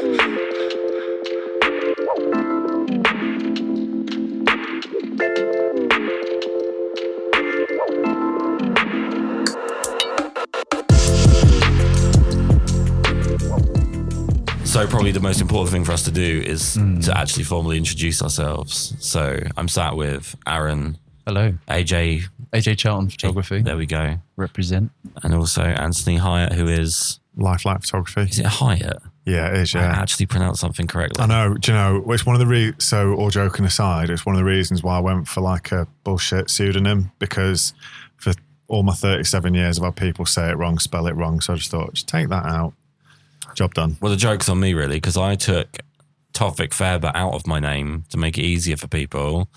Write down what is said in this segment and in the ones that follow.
So probably the most important thing for us to do is mm. to actually formally introduce ourselves. So I'm sat with Aaron, Hello, AJ. AJ Charlton Photography. There we go, Represent. and also Anthony Highet, who is Lifelike photography. is it Highet? Yeah, it is. I Yeah. actually pronounced something correctly. I know. Do you know? It's one of the re- so all joking aside, it's one of the reasons why I went for like a bullshit pseudonym because for all my 37 years I've had people say it wrong, spell it wrong. So I just thought, just take that out. Job done. Well, the joke's on me really because I took Tovik Fairber out of my name to make it easier for people,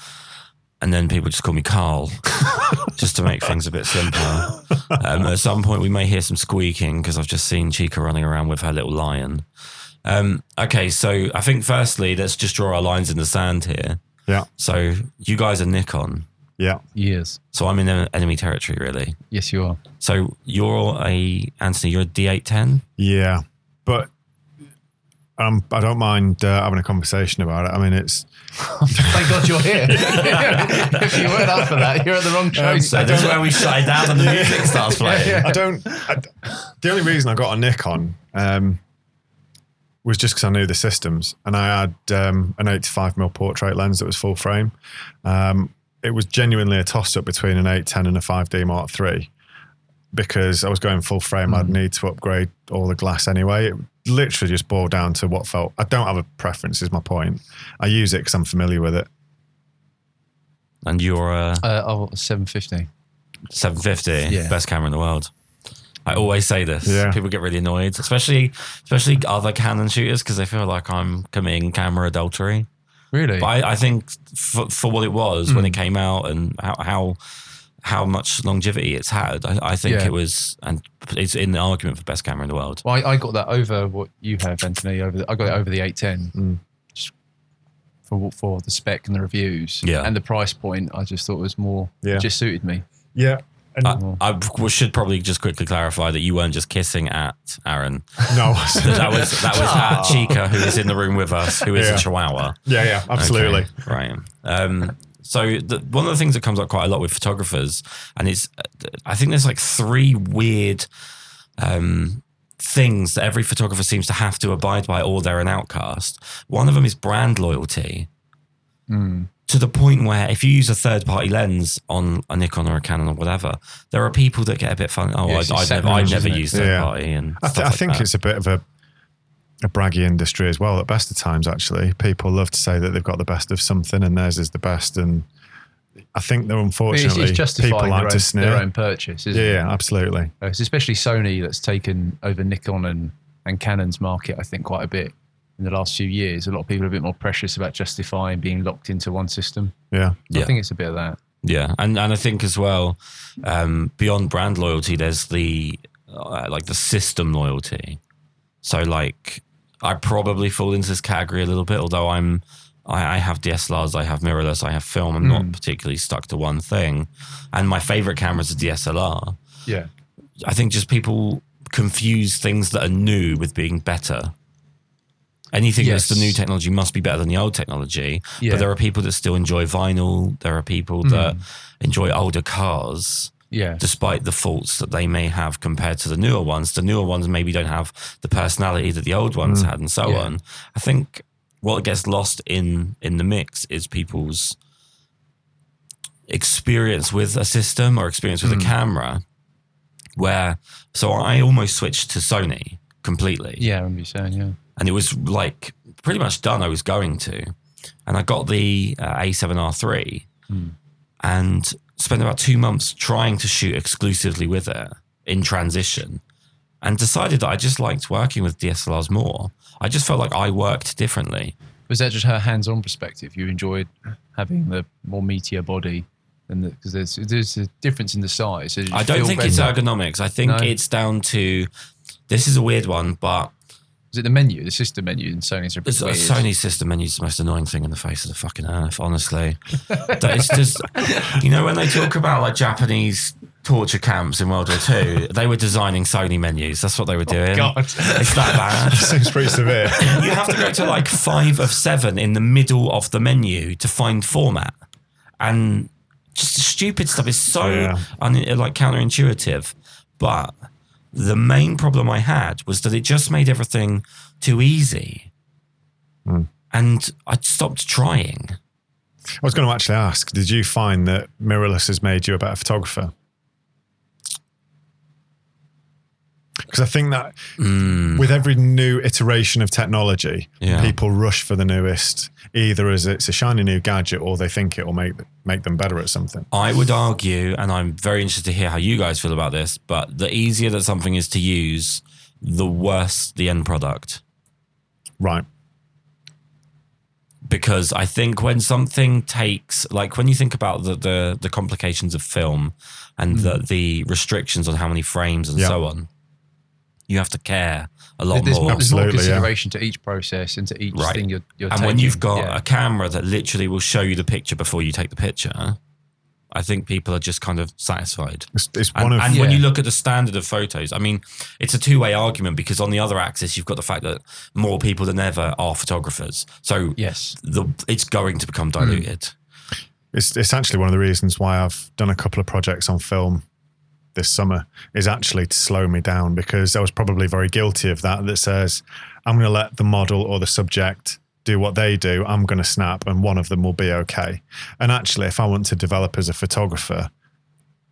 and then people just call me Karl, just to make things a bit simpler. Um, at some point, we may hear some squeaking because I've just seen Chica running around with her little lion. Um, okay, so I think firstly, let's just draw our lines in the sand here. Yeah. So you guys are Nikon, Yeah. Years. so I'm in enemy territory really. Yes, you are. So you're a Anthony, you're a D810. Yeah. But um, I don't mind uh, having a conversation about it. I mean, it's Thank God you're here. if you weren't up for that, you're at the wrong show. So this is where we shut down and the music starts playing. I don't. I, the only reason I got a Nikon um, was just because I knew the systems, and I had um, an 85 mm portrait lens that was full frame. Um, it was genuinely a toss up between an 810 and a 5D Mark III because I was going full frame. I'd need to upgrade all the glass anyway. It literally just boiled down to what felt. I don't have a preference. Is my point. I use it because I'm familiar with it. And you're a Uh, oh, 750. 750, Yeah. best camera in the world. I always say this. Yeah. People get really annoyed, especially especially other Canon shooters, because they feel like I'm committing camera adultery. Really? But I, I think for, for what it was when it Hmm. came out and how how, how much longevity it's had, I, I think Yeah. it was, and it's in the argument for best camera in the world. Well, I, I got that over what you have, Anthony. Over the, I got it over the 810 Mm. for for the spec and the reviews. Yeah. And the price point, I just thought was more. Yeah. It just suited me. Yeah. And I, I w- should probably just quickly clarify that you weren't just kissing at Aaron. no. That, that was that was at Chica, who is in the room with us, who is Yeah. a Chihuahua. yeah. Yeah. Absolutely. Okay, right. Um, so the, one of the things that comes up quite a lot with photographers, and it's, I think there's like three weird um, things that every photographer seems to have to abide by, or they're an outcast. One of them is brand loyalty. Mm. To the point where if you use a third party lens on a Nikon or a Canon or whatever, there are people that get a bit funny. Oh, Yeah, I, never, I'd never use third Yeah. party. And I, th- I like think that. it's a bit of a a braggy industry as well. At best of times, actually, people love to say that they've got the best of something and theirs is the best. And I think that It's, unfortunately it's people justifying like their, to own, sneer. their own purchase, isn't yeah, it? absolutely. Uh, It's especially Sony that's taken over Nikon and, and Canon's market, I think, quite a bit in the last few years. A lot of people are a bit more precious about justifying being locked into one system. Yeah, Yeah. I think it's a bit of that. Yeah, and and I think as well, um, beyond brand loyalty, there's the uh, like the system loyalty. So like, I probably fall into this category a little bit, although I'm. I, I have DSLRs, I have mirrorless, I have film. I'm not hmm. particularly stuck to one thing, and my favorite camera is a DSLR. Yeah. I think just people confuse things that are new with being better. Anything that's the new technology must be better than the old technology. Yeah. But there are people that still enjoy vinyl. There are people that hmm. enjoy older cars, Yeah. despite the faults that they may have compared to the newer ones. The newer ones maybe don't have the personality that the old ones mm. had, and so Yeah. on. I think what gets lost in in the mix is people's experience with a system or experience with a mm. camera where so I almost switched to Sony completely. Yeah, I remember you saying, yeah. And it was like pretty much done. I was going to. And I got the uh, A7R3 mm. and spent about two months trying to shoot exclusively with it in transition and decided that I just liked working with DSLRs more. I just felt like I worked differently. Was that just her hands-on perspective? You enjoyed having the more meatier body, because there's there's a difference in the size. I don't think it's ergonomics. I think No? it's down to this is a weird one, but Is it the menu, the system menu in Sony's are a bit It's a. Sony system menu is the most annoying thing in the face of the fucking earth, honestly. it's just, you know, when they talk about like Japanese torture camps in World War II, they were designing Sony menus. That's what they were oh, doing. God. It's that bad. Seems pretty severe. you have to go to like five of seven in the middle of the menu to find format, and just stupid stuff is so Yeah. un- like counterintuitive. But the main problem I had was that it just made everything too easy, hmm. and I stopped trying. I was going to actually ask, did you find that mirrorless has made you a better photographer? Because I think that with every new iteration of technology, Yeah. people rush for the newest, either as it's a shiny new gadget or they think it will make make them better at something. I would argue, and I'm very interested to hear how you guys feel about this, but the easier that something is to use, the worse the end product. Right. because I think when something takes like when you think about the the, the complications of film and the, the restrictions on how many frames and Mm. Yeah. so on, you have to care a lot There's more. more, there's more Absolutely, yeah. consideration to each process and to each Right. thing you're, you're and taking. when you've got yeah. a camera that literally will show you the picture before you take the picture, I think people are just kind of satisfied. It's, it's And, one of and when you look at the standard of photos, I mean, it's a two way argument because on the other axis, you've got the fact that more people than ever are photographers. So yes, the, it's going to become hmm. diluted. it's it's actually one of the reasons why I've done a couple of projects on film this summer is actually to slow me down because I was probably very guilty of that. That says I'm going to let the model or the subject do what they do. I'm going to snap, and one of them will be okay. And actually, if I want to develop as a photographer,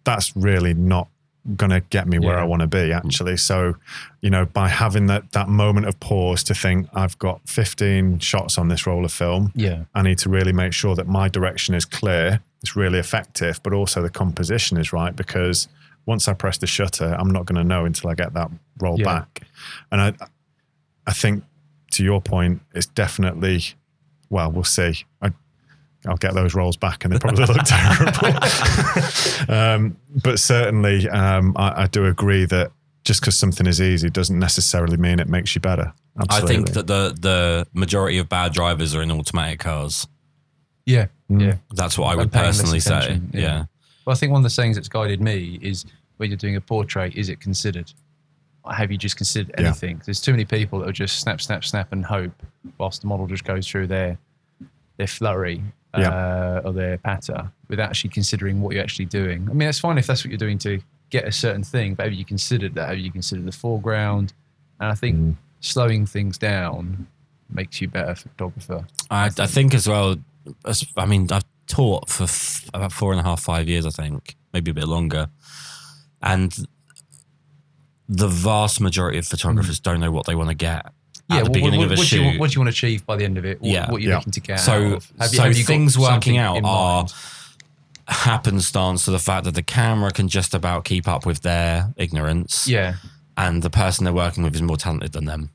that's really not going to get me where Yeah. I want to be mm. actually. So, you know, by having that that moment of pause to think I've got 15 shots on this roll of film, yeah, I need to really make sure that my direction is clear, it's really effective, but also the composition is right because once I press the shutter, I'm not going to know until I get that roll Yeah. back. And I, I think to your point, it's definitely, well, we'll see. I, I'll get those rolls back and they probably look terrible. um, but certainly, um, I, I do agree that just because something is easy doesn't necessarily mean it makes you better. Absolutely. I think that the the majority of bad drivers are in automatic cars. yeah, yeah. That's what I would personally say. Yeah. yeah. Well, I think one of the things that's guided me is when you're doing a portrait, is it considered? Or have you just considered Yeah. anything? There's too many people that will just snap, snap, snap and hope whilst the model just goes through their their flurry Yeah. uh, or their patter without actually considering what you're actually doing. I mean, it's fine if that's what you're doing to get a certain thing, but have you considered that? Have you considered the foreground? And I think Mm. slowing things down makes you a better photographer. I, I think as well. as- I mean, I've taught for f- about four and a half, five years. I think maybe a bit longer, and the vast majority of photographers hmm. don't know what they want to get at the what- beginning what, of a what shoot. Do you, want- what do you want to achieve by the end of it? What, Yeah. what you're Yeah. looking to get So- out of? Have you, so have you things working out are- happenstance to the fact that the camera can just about keep up with their ignorance, Yeah, and the person they're working with is more talented than them.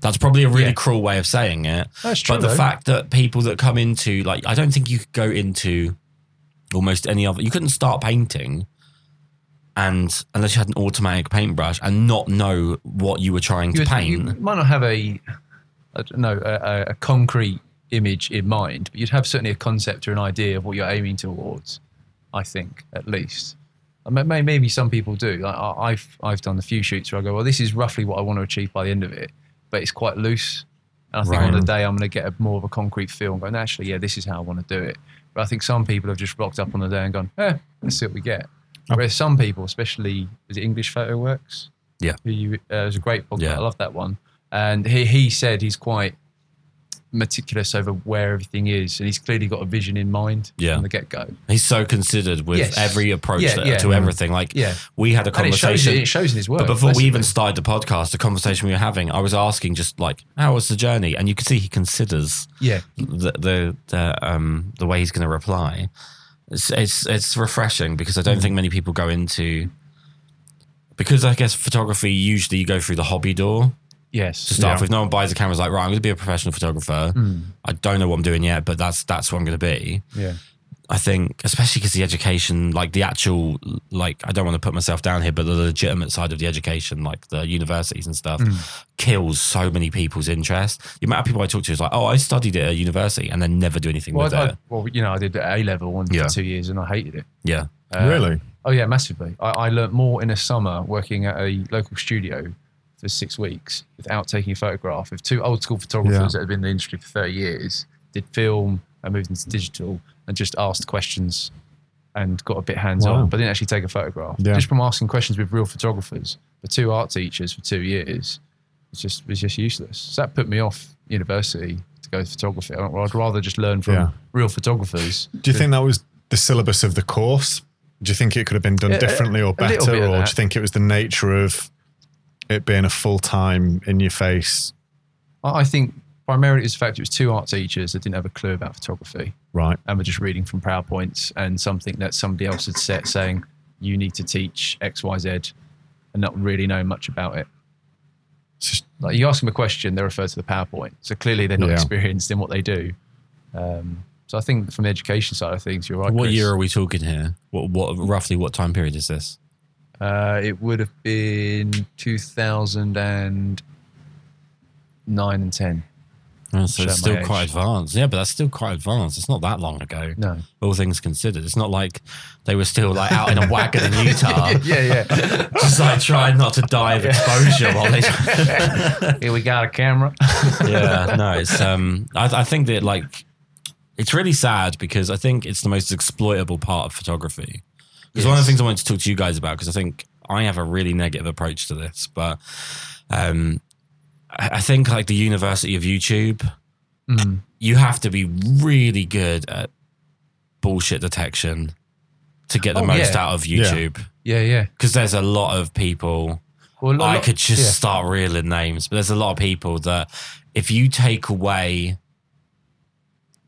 That's probably a really Yeah. cruel way of saying it. That's true, But the though. fact that people that come into like, I don't think you could go into almost any other. You couldn't start painting, and unless you had an automatic paintbrush and not know what you were trying to you, paint. you might not have a, I don't know, a, a, a concrete image in mind, but you'd have certainly a concept or an idea of what you're aiming towards. I think, at least. I mean, Maybe some people do. Like, I've I've done a few shoots where I go, well, this is roughly what I want to achieve by the end of it, but it's quite loose. And I think on the day I'm going to get a more of a concrete feel and go, "No, actually, yeah, this is how I want to do it. But I think some people have just rocked up on the day and gone, eh, let's see what we get. Whereas some people, especially, is it English Photo Works? Yeah. Who you, uh, it was a great podcast. Yeah. I love that one. And he, he said he's quite meticulous over where everything is. And he's clearly got a vision in mind Yeah. from the get go. He's so considered with Yes. every approach Yeah, that- yeah. to everything. Like Yeah. we had a And it shows, conversation. it shows in his work. But before we even started the podcast, the conversation we were having, I was asking just like, how was the journey? And you could see he considers Yeah. the the the, um, the way he's going to reply. It's, it's it's refreshing because I don't think many people go into because I guess photography usually you go through the hobby door Yes. to start Yeah. with. No one buys a camera is like right, I'm going to be a professional photographer. I don't know what I'm doing yet, but that's that's what I'm going to be. Yeah. I think, especially because the education, like the actual, like I don't want to put myself down here, but the legitimate side of the education, like the universities and stuff, kills so many people's interest. The amount of people I talk to is like, oh, I studied at a university and then never do anything Well, with I, it. I, well, you know, I did A level one Yeah. for two years and I hated it. yeah, Uh, really? Oh yeah, massively. I, I learnt more in a summer working at a local studio for six weeks without taking a photograph with two old school photographers Yeah. that had been in the industry for 30 years, did film and moved into digital and just asked questions and got a bit hands on, Wow. but didn't actually take a photograph. Yeah. Just from asking questions with real photographers for two art teachers for two years, it's just was just useless. So that put me off university to go to photography. I- I'd rather just learn from Yeah. real photographers. Do you think that was the syllabus of the course? Do you think it could have been done differently or better, or do you think it was the nature of it being a full time in your face? I I think primarily it's the fact it was two art teachers that didn't have a clue about photography Right. and were just reading from PowerPoints and something that somebody else had set saying you need to teach X, Y, Z and not really know much about it. Just- Like you ask them a question, they refer to the PowerPoint. So clearly they're not Yeah. experienced in what they do. Um, so I think from the education side of things, you're right. What Kris. year are we talking here? What, what roughly what time period is this? Uh, it would have been 2009 and 10. Oh, so it's still quite advanced. Yeah, but that's still quite advanced. It's not that long ago. No. All things considered, it's not like they were still like out in a wagon in Utah, yeah, yeah. just like trying not to die of exposure while they. Here we got a camera. yeah, no, it's um, I, I think that like, it's really sad because I think it's the most exploitable part of photography. It's one of the things I wanted to talk to you guys about because I think I have a really negative approach to this, but um, I, I think like the University of YouTube, Mm. you have to be really good at bullshit detection to get the Oh, most yeah. out of YouTube Yeah, yeah. because there's a lot of people Well, lot- I could just yeah. start reeling names, but there's a lot of people that if you take away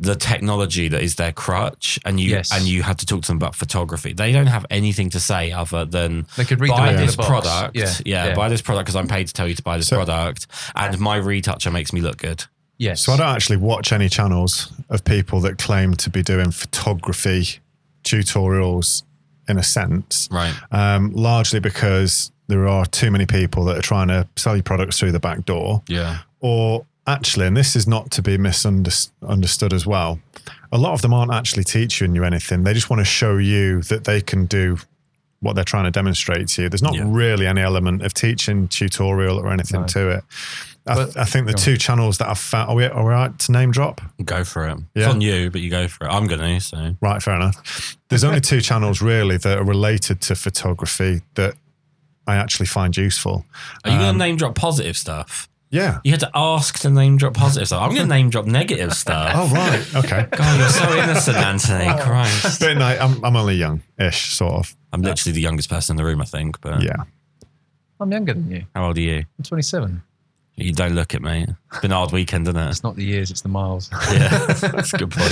the technology that is their crutch and you Yes. and you have to talk to them about photography, they don't have anything to say other than They could read buy this product. Yeah, Yeah, yeah. buy this product because I'm paid to tell you to buy this So- product, and my retoucher makes me look good. Yes. So I don't actually watch any channels of people that claim to be doing photography tutorials in a sense. Right. Um, largely because there are too many people that are trying to sell you products through the back door. Yeah. Or actually, and this is not to be misunderstood as well, a lot of them aren't actually teaching you anything. They just want to show you that they can do what they're trying to demonstrate to you. There's not Yeah. really any element of teaching, tutorial, or anything No. to it. I, But- I think the go on. two channels that I've found, are we, are we right to name drop? Go for it. It's Yeah. on you, but you go for it. I'm gonna. So Right, fair enough. There's only two channels really that are related to photography that I actually find useful. are you Um, gonna name drop positive stuff? Yeah. You had to ask to name drop positive stuff. I'm gonna name drop negative stuff. Oh, right. Okay. God, you're so innocent, Anthony. Christ. But no, I'm, I'm only young ish, sort of. I'm literally the youngest person in the room, I think. But Yeah. I'm younger than you. how old are you? I'm 27. You don't look it, mate. It's been a hard weekend, isn't it? It's not the years, it's the miles. Yeah, that's a good point.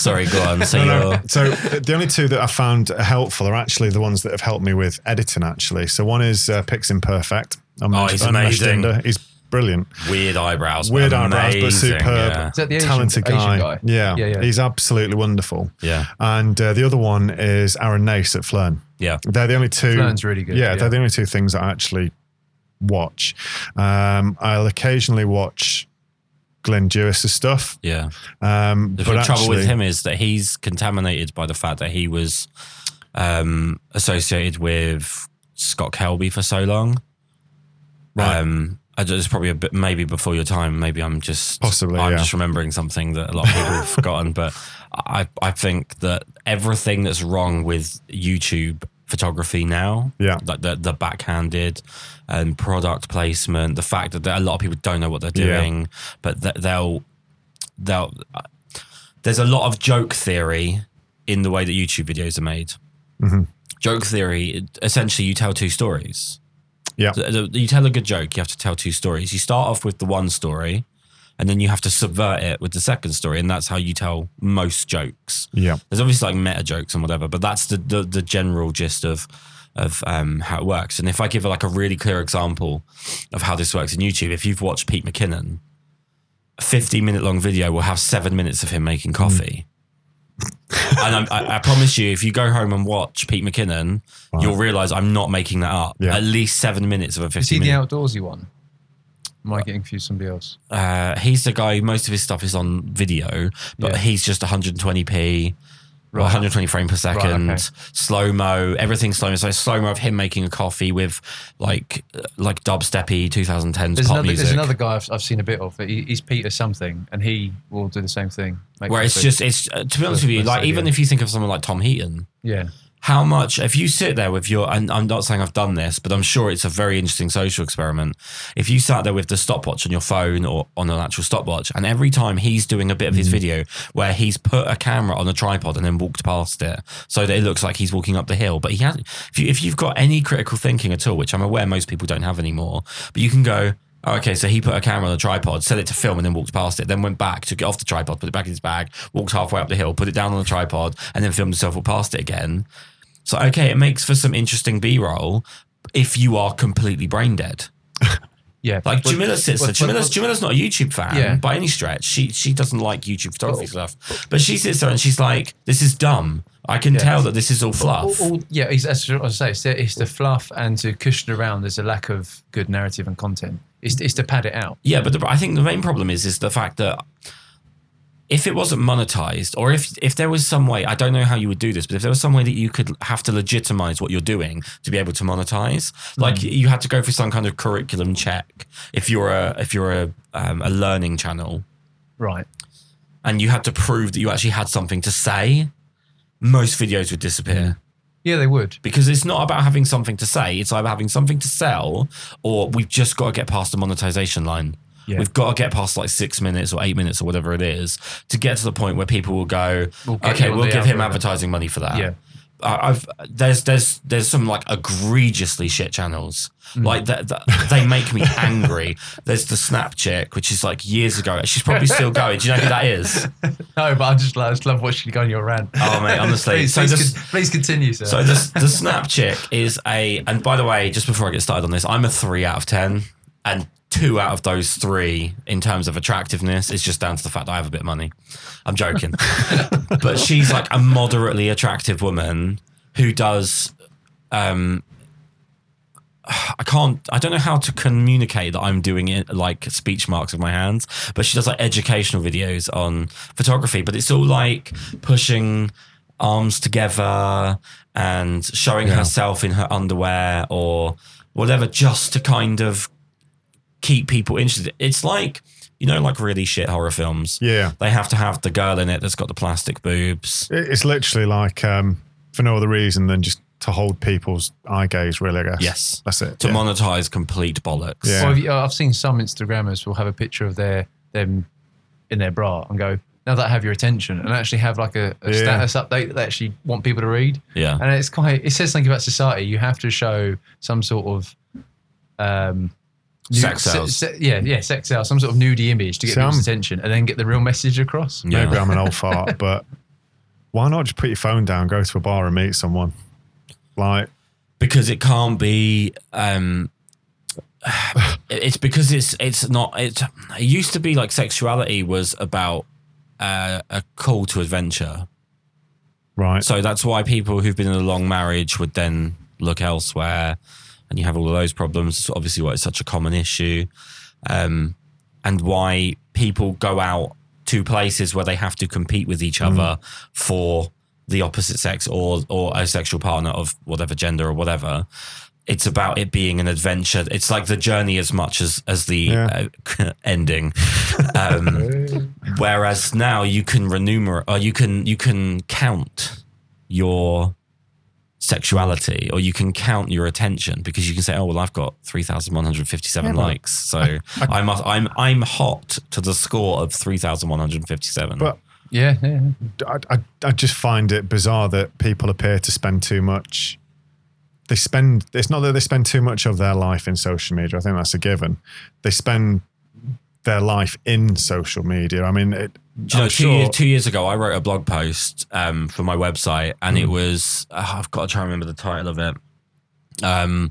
Sorry, go on. So No, no. you're So the only two that I found helpful are actually the ones that have helped me with editing. Actually, so one is uh, Piximperfect. I'm Oh, he's I'm amazing. He's brilliant. weird eyebrows. Weird but eyebrows, but superb. Yeah. Is that the Asian, talented Asian guy. guy? Yeah. Yeah, yeah. he's absolutely wonderful. yeah, And uh, the other one is Aaron Nace at Phlearn. yeah. They're the only two. Phlearn's really good, Yeah, yeah. they're the only two things I actually watch. Um, I'll occasionally watch Glyn Dewis's stuff. Yeah. Um, The but trouble with him is that he's contaminated by the fact that he was um, associated with Scott Kelby for so long. Right. Um, I just probably a bit maybe before your time. Maybe I'm just Possibly, I'm yeah. just remembering something that a lot of people have forgotten. But I I think that everything that's wrong with YouTube photography now, Yeah. like the the backhanded and product placement, the fact that a lot of people don't know what they're Yeah. doing, but that they'll they'll there's a lot of joke theory in the way that YouTube videos are made. Mhm. Joke theory, essentially, you tell two stories. Yeah. The- You tell a good joke, you have to tell two stories. You start off with the one story, and then you have to subvert it with the second story, and that's how you tell most jokes. Yeah. There's obviously like meta jokes and whatever, but that's the the, the general gist of of um, how it works. And if I give like a really clear example of how this works in YouTube, if you've watched Pete McKinnon, a 50 minute long video will have seven minutes of him making coffee. And I'm, I, I promise you, if you go home and watch Pete McKinnon, Wow. you'll realize I'm not making that up. Yeah. At least seven minutes of a 50 Is he the minute. outdoorsy one? Am I getting confused with somebody else? uh, he's the guy. Most of his stuff is on video, but Yeah. he's just 120p. Right. 120 frames per second, okay. slow mo, everything slow mo. So slow mo of him making a coffee with like like dubsteppy 2010s There's pop another, music. there's another guy I've, I've seen a bit of. He's Peter something, and he will do the same thing. where it's just it's uh, to be honest with you, like even if you think of someone like Tom Heaton, yeah, how much if you sit there with your and I'm not saying I've done this, but I'm sure it's a very interesting social experiment. If you sat there with the stopwatch on your phone or on an actual stopwatch, and every time he's doing a bit of his mm. video where he's put a camera on a tripod and then walked past it, so that it looks like he's walking up the hill. But he has if you if you've got any critical thinking at all, which I'm aware most people don't have anymore, but you can go. Oh, okay, so he put a camera on a tripod, set it to film, and then walked past it. Then went back, took it off the tripod, put it back in his bag, walked halfway up the hill, put it down on the tripod, and then filmed himself walk past it again. So okay, it makes for some interesting B-roll if you are completely brain dead. yeah. Like But- Jamila sits there. Jamila's, Jamila's not a YouTube fan Yeah. by any stretch. She she doesn't like YouTube photography stuff. But she sits there and she's like, "This is dumb. I can Yeah. tell that this is all fluff." all- all- yeah, what I say. It's the, it's the fluff and to cushion around. There's a lack of good narrative and content. It's, it's to pad it out. Yeah, but the, I think the main problem is is the fact that if it wasn't monetized, or if if there was some way, I don't know how you would do this, but if there was some way that you could have to legitimize what you're doing to be able to monetize, like you had to go through some kind of curriculum check if you're a if you're a um, a learning channel, Right. and you had to prove that you actually had something to say, most videos would disappear. Yeah, they would. Because it's not about having something to say, it's either having something to sell or we've just got to get past the monetization line. Yeah. We've got to get past like six minutes or eight minutes or whatever it is to get to the point where people will go, We'll get okay, on we'll the give him algorithm." advertising money for that. Yeah. I- I've there's there's there's some like egregiously shit channels Mm. like that, that they make me angry. There's the Snap chick, which is like years ago. She's probably still going. Do you know who that is? No, but I just, I just love watching you go on your rant. Oh mate, honestly. please, so please, this- con- please continue, sir. So the, the Snap chick is a, and by the way, just before I get started on this, I'm a three out of 10. And two out of those three, in terms of attractiveness, is just down to the fact that I have a bit of money. I'm joking. but she's like a moderately attractive woman who does, um, I can't, I don't know how to communicate that I'm doing it like speech marks with my hands, but she does like educational videos on photography, but it's all like pushing arms together and showing Yeah. herself in her underwear or whatever, just to kind of keep people interested. It's like, you know, like really shit horror films. Yeah. They have to have the girl in it that's got the plastic boobs. It's literally like um, for no other reason than just to hold people's eye gaze, really, I guess. Yes. That's it. To yeah. monetize complete bollocks. Yeah. Well, you- I've seen some Instagrammers will have a picture of their them in their bra and go, now that I have your attention, and actually have like a, a Yeah. status update that they actually want people to read. Yeah. And it's quite, it says something about society. You have to show some sort of, um, nu- Sex se- sells. se- yeah, yeah, sex sales, some sort of nudie image to get See, people's attention, and then get the real message across. Yeah. Maybe I'm an old fart, but why not just put your phone down, go to a bar and meet someone? Like, because it can't be um it's because it's it's not it, it used to be like sexuality was about uh, a call to adventure right. so that's why people who've been in a long marriage would then look elsewhere and you have all of those problems it's obviously why it's such a common issue um and why people go out to places where they have to compete with each other for the opposite sex or or a sexual partner of whatever gender or whatever. It's about it being an adventure. It's like the journey as much as as the Yeah. uh, ending. Um, whereas now you can remunerate or you can you can count your sexuality or you can count your attention because you can say oh well I've got 3157 Yeah, likes so I, must I'm I'm hot to the score of 3157 But Yeah, yeah. I, I, I just find it bizarre that people appear to spend too much. They spend, it's not that they spend too much of their life in social media. I think that's a given. They spend their life in social media. I mean, it, Do you know, two, sure- years, two years ago, I wrote a blog post um, for my website, and Hmm. it was uh, I've got to try and remember the title of it. Um,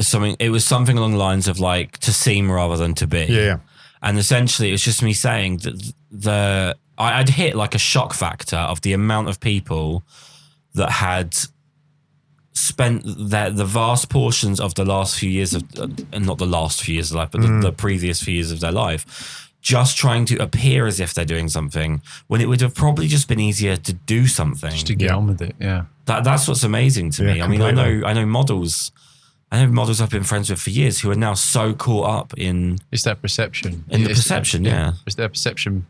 something it was something along the lines of like to seem rather than to be. yeah. And essentially, it was just me saying that the I- I'd hit like a shock factor of the amount of people that had spent their, the vast portions of the last few years of, uh, and not the last few years of life, but the, the previous few years of their life, just trying to appear as if they're doing something when it would have probably just been easier to do something. Just to get on with it. Yeah. That that's what's amazing to Yeah, me. I mean, I know I know models. I know models I've been friends with for years who are now so caught up in It's that perception. In the It's- perception, yeah. It's their perception,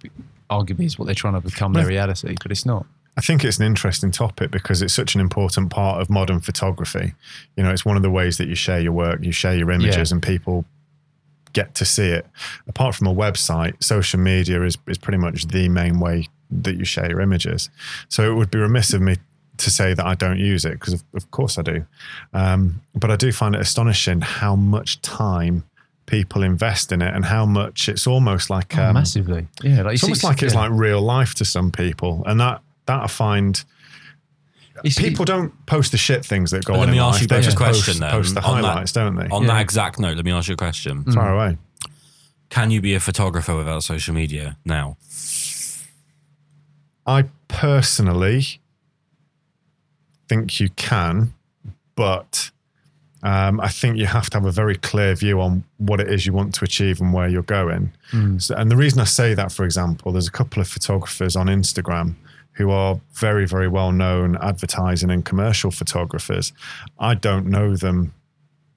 arguably, is what they're trying to become their reality, but it's not. I think it's an interesting topic because it's such an important part of modern photography. You know, it's one of the ways that you share your work, you share your images, Yeah. and people get to see it. Apart from a website, social media is, is pretty much the main way that you share your images. So it would be remiss of me to say that I don't use it because, of, of course, I do. Um, but I do find it astonishing how much time people invest in it and how much it's almost like Oh, um, massively. Yeah. Like, it's almost like it's like real life to some people, and that that I find It's- people don't post the shit things that go Let on. me in ask life. you They a just question post, then, post the on that- highlights, don't they? on Yeah. that exact note. Let me ask you a question: Far away. Can you be a photographer without social media now? I personally think you can, but um, I think you have to have a very clear view on what it is you want to achieve and where you're going. Mm. So, and the reason I say that, for example, there's a couple of photographers on Instagram who are very, very well known advertising and commercial photographers. I don't know them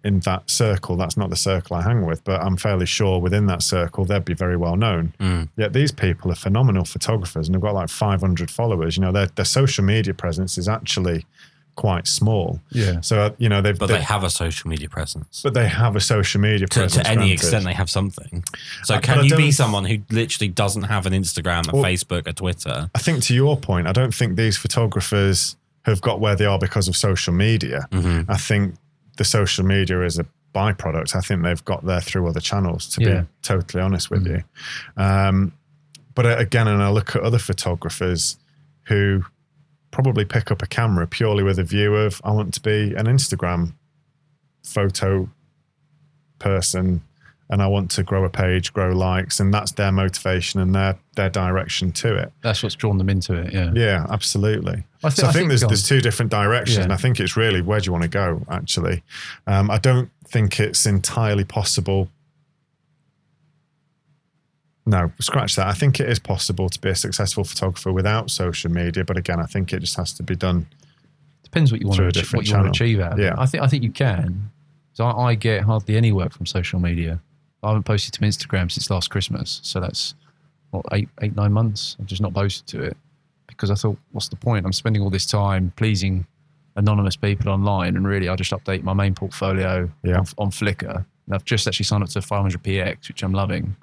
in that circle. That's not the circle I hang with, but I'm fairly sure within that circle they'd be very well known. Mm. Yet these people are phenomenal photographers and they've got like 500 followers. You know, their their social media presence is actually quite small. Yeah. So uh, you know they've But they- they have a social media presence. but they have a social media to, presence. to any granted. extent, they have something. So, but can you be someone who literally doesn't have an Instagram, a Well- Facebook, a Twitter? I think to your point, I don't think these photographers have got where they are because of social media. Mhm. I think the social media is a byproduct. I think they've got there through other channels, to Yeah. be totally honest with Mm. you. Um, but uh, again, and I look at other photographers who probably pick up a camera purely with a view of, I want to be an Instagram photo person and I want to grow a page, grow likes, and that's their motivation and their their direction to it. That's what's drawn them into it. Yeah. Yeah, absolutely. I so I think, there's there's two different directions, Yeah. and I think it's really where do you want to go? Actually, um, I don't think it's entirely possible. No, scratch that. I think it is possible to be a successful photographer without social media, but again, I think it just has to be done. Depends what you want to achieve, what you want to achieve out of it. Yeah. I think I think you can. So I, I get hardly any work from social media. I haven't posted to Instagram since last Christmas. So that's what eight eight nine months. I've just not posted to it because I thought, what's the point? I'm spending all this time pleasing anonymous people online, and really I just update my main portfolio Yeah. on, on Flickr. And I've just actually signed up to 500px, which I'm loving.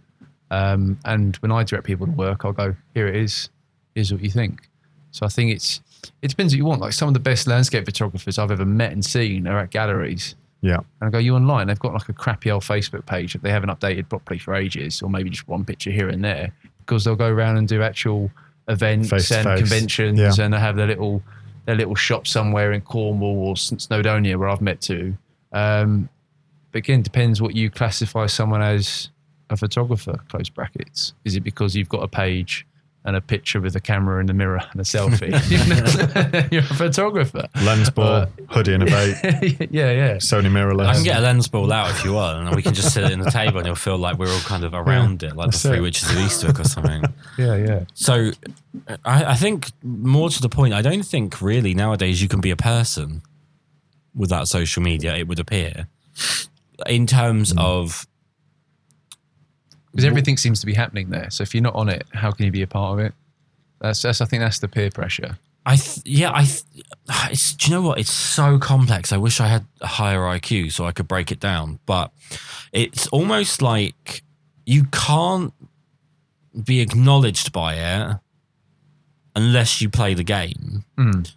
Um, and when I direct people to work, I'll go, here it is. Here's what you think. So I think it's it depends what you want. Like some of the best landscape photographers I've ever met and seen are at galleries. Yeah, And I go, you online? They've got like a crappy old Facebook page that they haven't updated properly for ages, or maybe just one picture here and there, because they'll go around and do actual events Face and face. conventions, Yeah. and they have their little their little shop somewhere in Cornwall or Snowdonia where I've met to. Um, but again, depends what you classify someone as a photographer. Close brackets. Is it because you've got a page and a picture with a camera in the mirror and a selfie? You're a photographer. lens ball, Uh, hoodie, and a bait, yeah, yeah. Sony mirrorless. I can get a lens ball out if you want, and we can just sit it in the table, and you'll feel like we're all kind of around it, like the Three it. Witches of Eastwick or something. Yeah, yeah. So, I, I think more to the point, I don't think really nowadays you can be a person without social media. It would appear, in terms Mm. of because everything seems to be happening there. So if you're not on it, how can you be a part of it? That's, that's I think that's the peer pressure. I th- yeah I th- it's do you know what it's so complex. I wish I had a higher IQ so I could break it down, but it's almost like you can't be acknowledged by it unless you play the game. Mm.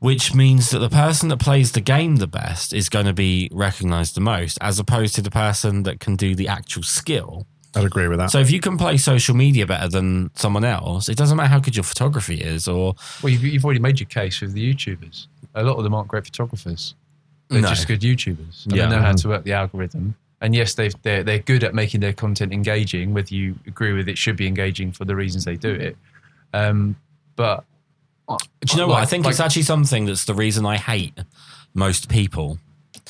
Which means that the person that plays the game the best is going to be recognized the most, as opposed to the person that can do the actual skill. I'd agree with that. So if you can play social media better than someone else, it doesn't matter how good your photography is, or Well, you've, you've already made your case with the YouTubers. A lot of them aren't great photographers. They're No. just good YouTubers. And Yeah. They know how to work the algorithm. And yes, they've, they're they're good at making their content engaging. Whether you agree with it should be engaging for the reasons they do it. Um, but Do you know what? I think like- it's actually something that's the reason I hate most people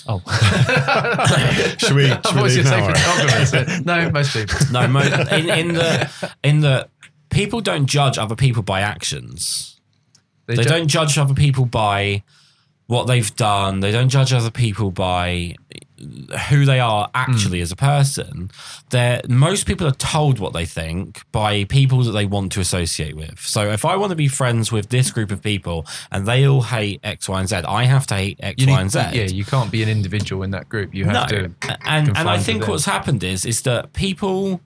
Oh, Should we, I should thought we you were leave now? saying no, most people. No, mo- in, in the in the people don't judge other people by actions. They ju- don't judge other people by what they've done. They don't judge other people by who they are actually mm. as a person. They're most people are told what they think by people that they want to associate with. So if I want to be friends with this group of people and they all hate X, Y, and Z, I have to hate X, Y, and Z. Yeah, you can't be an individual in that group. You have to. and and I think what's happened is is that people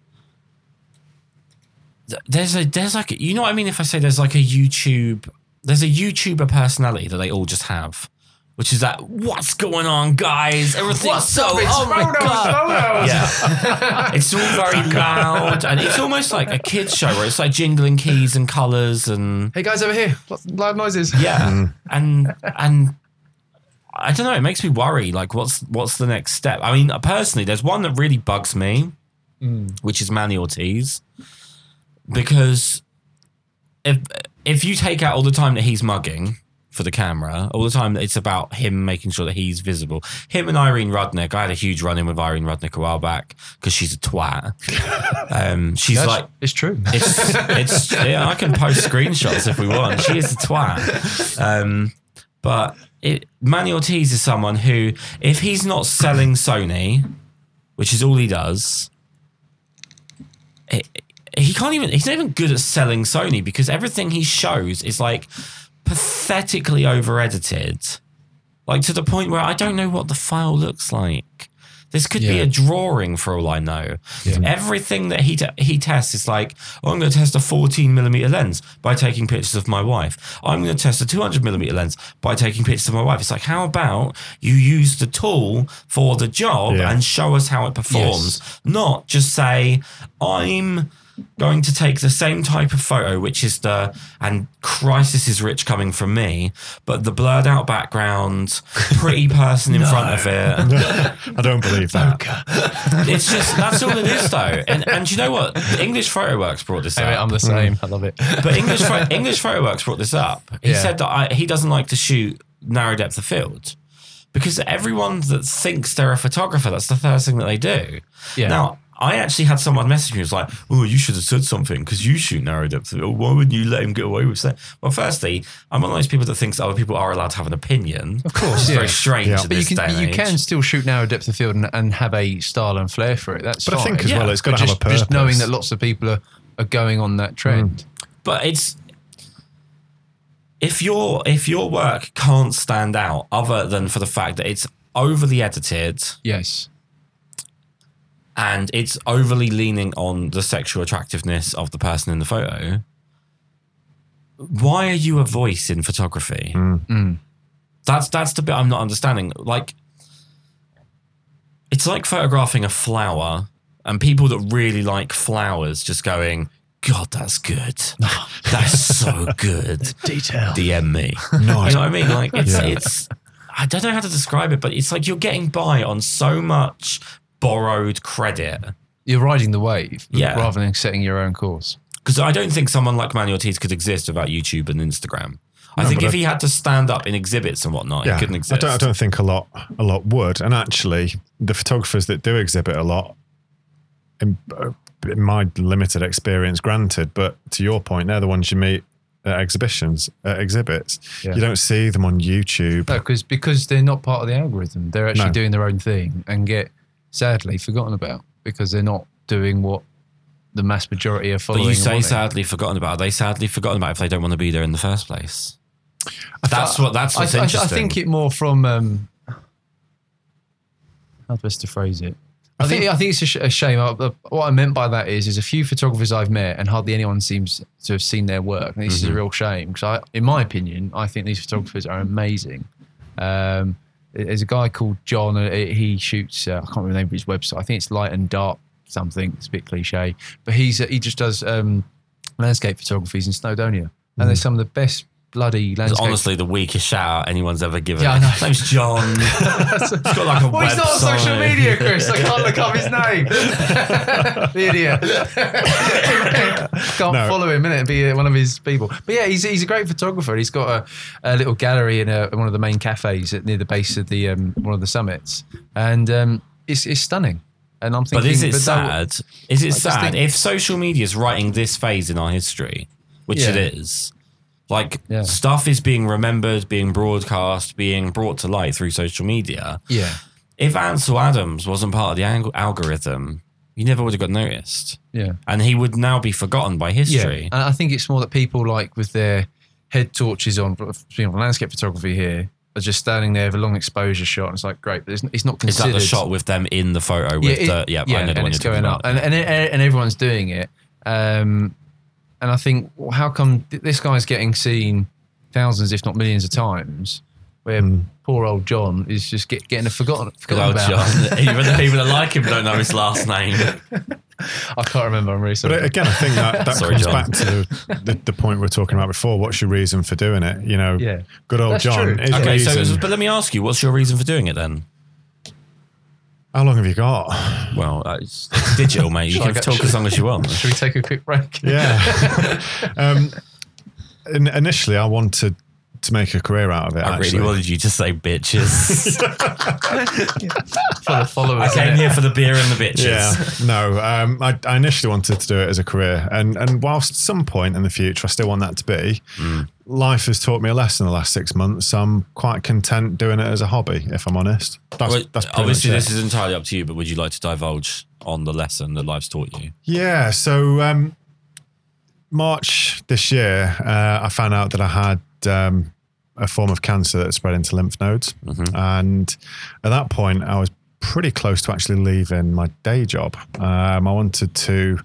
there's a there's like a, you know what I mean if I say there's like a YouTube there's a YouTuber personality that they all just have, which is that what's going on, guys? Everything's so oh my god, yeah, it's all very loud and it's almost like a kids show where it's like jingling keys and colors and Hey guys, over here! Lots of loud noises. yeah, mm-hmm. and and I don't know. It makes me worry. Like, what's what's the next step? I mean, personally, there's one that really bugs me, mm. which is Manny Ortiz, because if if you take out all the time that he's mugging for the camera, all the time it's about him making sure that he's visible. Him and Irene Rudnyk. I had a huge run in with Irene Rudnyk a while back because she's a twat. Um, she's That's- like it's true. it's it's yeah, I can post screenshots if we want. She is a twat. Um, but it, Manny Ortiz is someone who, if he's not selling Sony, which is all he does, it, he can't even. He's not even good at selling Sony because everything he shows is like pathetically over edited, like to the point where I don't know what the file looks like. This could be a drawing for all I know. Everything that he te- he tests is like, oh, I'm going to test a 14 millimeter lens by taking pictures of my wife. I'm going to test a 200 millimeter lens by taking pictures of my wife. It's like, how about you use the tool for the job Yeah. and show us how it performs, not just say, I'm going to take the same type of photo, which is the and crisis is rich coming from me, but the blurred out background, pretty person in front of it. I don't believe that. It's just that's all it is, though. And and you know what? English Photo Works brought this Anyway, up. I'm the same. Mm. I love it. But English Pho- English Photo Works brought this up. He Yeah. said that I, he doesn't like to shoot narrow depth of field because everyone that thinks they're a photographer, that's the first thing that they do. Yeah. Now. I actually had someone message me who was like, "Oh, you should have said something because you shoot narrow depth. Why wouldn't you let him get away with that?" Well, firstly, I'm one of those people that thinks other people are allowed to have an opinion. Of course, it's yeah. very strange. Yeah. in But you can day and you age. can still shoot narrow depth of field and, and have a style and flair for it. That's But I think as Yeah. well, it's got to have just, a purpose. just knowing that lots of people are, are going on that hmm. trend. but it's if your if your work can't stand out other than for the fact that it's overly edited Yes. And it's overly leaning on the sexual attractiveness of the person in the photo why are you a voice in photography mm. Mm. that's that's the bit i'm not understanding like it's like photographing a flower and people that really like flowers just going god that's good that's so good Detail. DM me. Nice. You know what I mean? Like it's Yeah. it's I don't know how to describe it, but it's like you're getting by on so much borrowed credit. You're riding the wave Yeah. rather than setting your own course. Because I don't think someone like Manuel Ortiz could exist without YouTube and Instagram. I No, think if I- he had to stand up in exhibits and whatnot, yeah, he couldn't exist. I exist. don't, I don't think a lot a lot would. And actually, the photographers that do exhibit a lot, in, uh, in my limited experience, granted, but to your point, they're the ones you meet at exhibitions, at exhibits. Yeah. You don't see them on YouTube. No, because because they're not part of the algorithm. They're actually No. doing their own thing and get sadly forgotten about because they're not doing what the mass majority are following. but you say sadly forgotten about. Are they sadly forgotten about if they don't want to be there in the first place? That's what. That's I, what's I, I interesting. think it more from um, how best to phrase it. I, think, I think it's a, sh- a shame. Uh, uh, What I meant by that is, there's a few photographers I've met, and hardly anyone seems to have seen their work. And this is a real shame because, in my opinion, I think these photographers are amazing. Um, there's a guy called John. Uh, he shoots. Uh, I can't remember the name of his website. I think it's Light and Dark something. It's a bit cliche, but he's uh, he just does um, landscape photographies in Snowdonia, and they're some of the best bloody It's landscape. honestly the weakest shout out anyone's ever given. Yeah, I know. His name's John. He's got like a well, he's not on social media, Kris. I can't look up his name. the idiot. can't No. follow him in and be uh, one of his people. But yeah, he's, he's a great photographer. He's got a, a little gallery in, a, in one of the main cafes at, near the base of the um, one of the summits, and um, it's, it's stunning. And I'm thinking, But is it that- sad? Is it sad think- if social media is writing this phase in our history, which Yeah. it is? Like Yeah. stuff is being remembered, being broadcast, being brought to light through social media. Yeah, If Ansel Adams wasn't part of the ang- algorithm, you never would have got noticed, yeah. and he would now be forgotten by history. Yeah, and I think it's more that people like with their head torches on, know, landscape photography here, are just standing there with a long exposure shot. And it's like great, but it's, it's not Is that the shot with them in the photo with it- the yeah, I know the and one it's going up, and, and and everyone's doing it. Um, and I think, well, how come th- this guy's getting seen thousands, if not millions, of times, where hmm. poor old John is just get, getting a forgotten, Good forgotten old about? John. Even the people that like him don't know his last name. I can't remember. I'm really sorry. But again, I think that, that Sorry, comes John. back to the, the point we were talking about before. What's your reason for doing it? You know, Yeah. good old That's John. true. His Okay, so but let me ask you, what's your reason for doing it then? How long have you got? Well, uh, it's, it's digital, mate. You can talk as long as you want. Should we take a quick break? Yeah. um, in, initially, I wanted to make a career out of it. I actually. really wanted you to say bitches. For the followers. I came here for the beer and the bitches. Yeah, no. Um, I, I initially wanted to do it as a career, and and whilst some point in the future I still want that to be, Mm. life has taught me a lesson the last six months. So I'm quite content doing it as a hobby, if I'm honest. That's, Well, that's obviously, this is entirely up to you, but would you like to divulge on the lesson that life's taught you? Yeah. So um, March this year, uh, I found out that I had um, a form of cancer that spread into lymph nodes, Mm-hmm. and at that point, I was pretty close to actually leaving my day job. Um, I wanted to.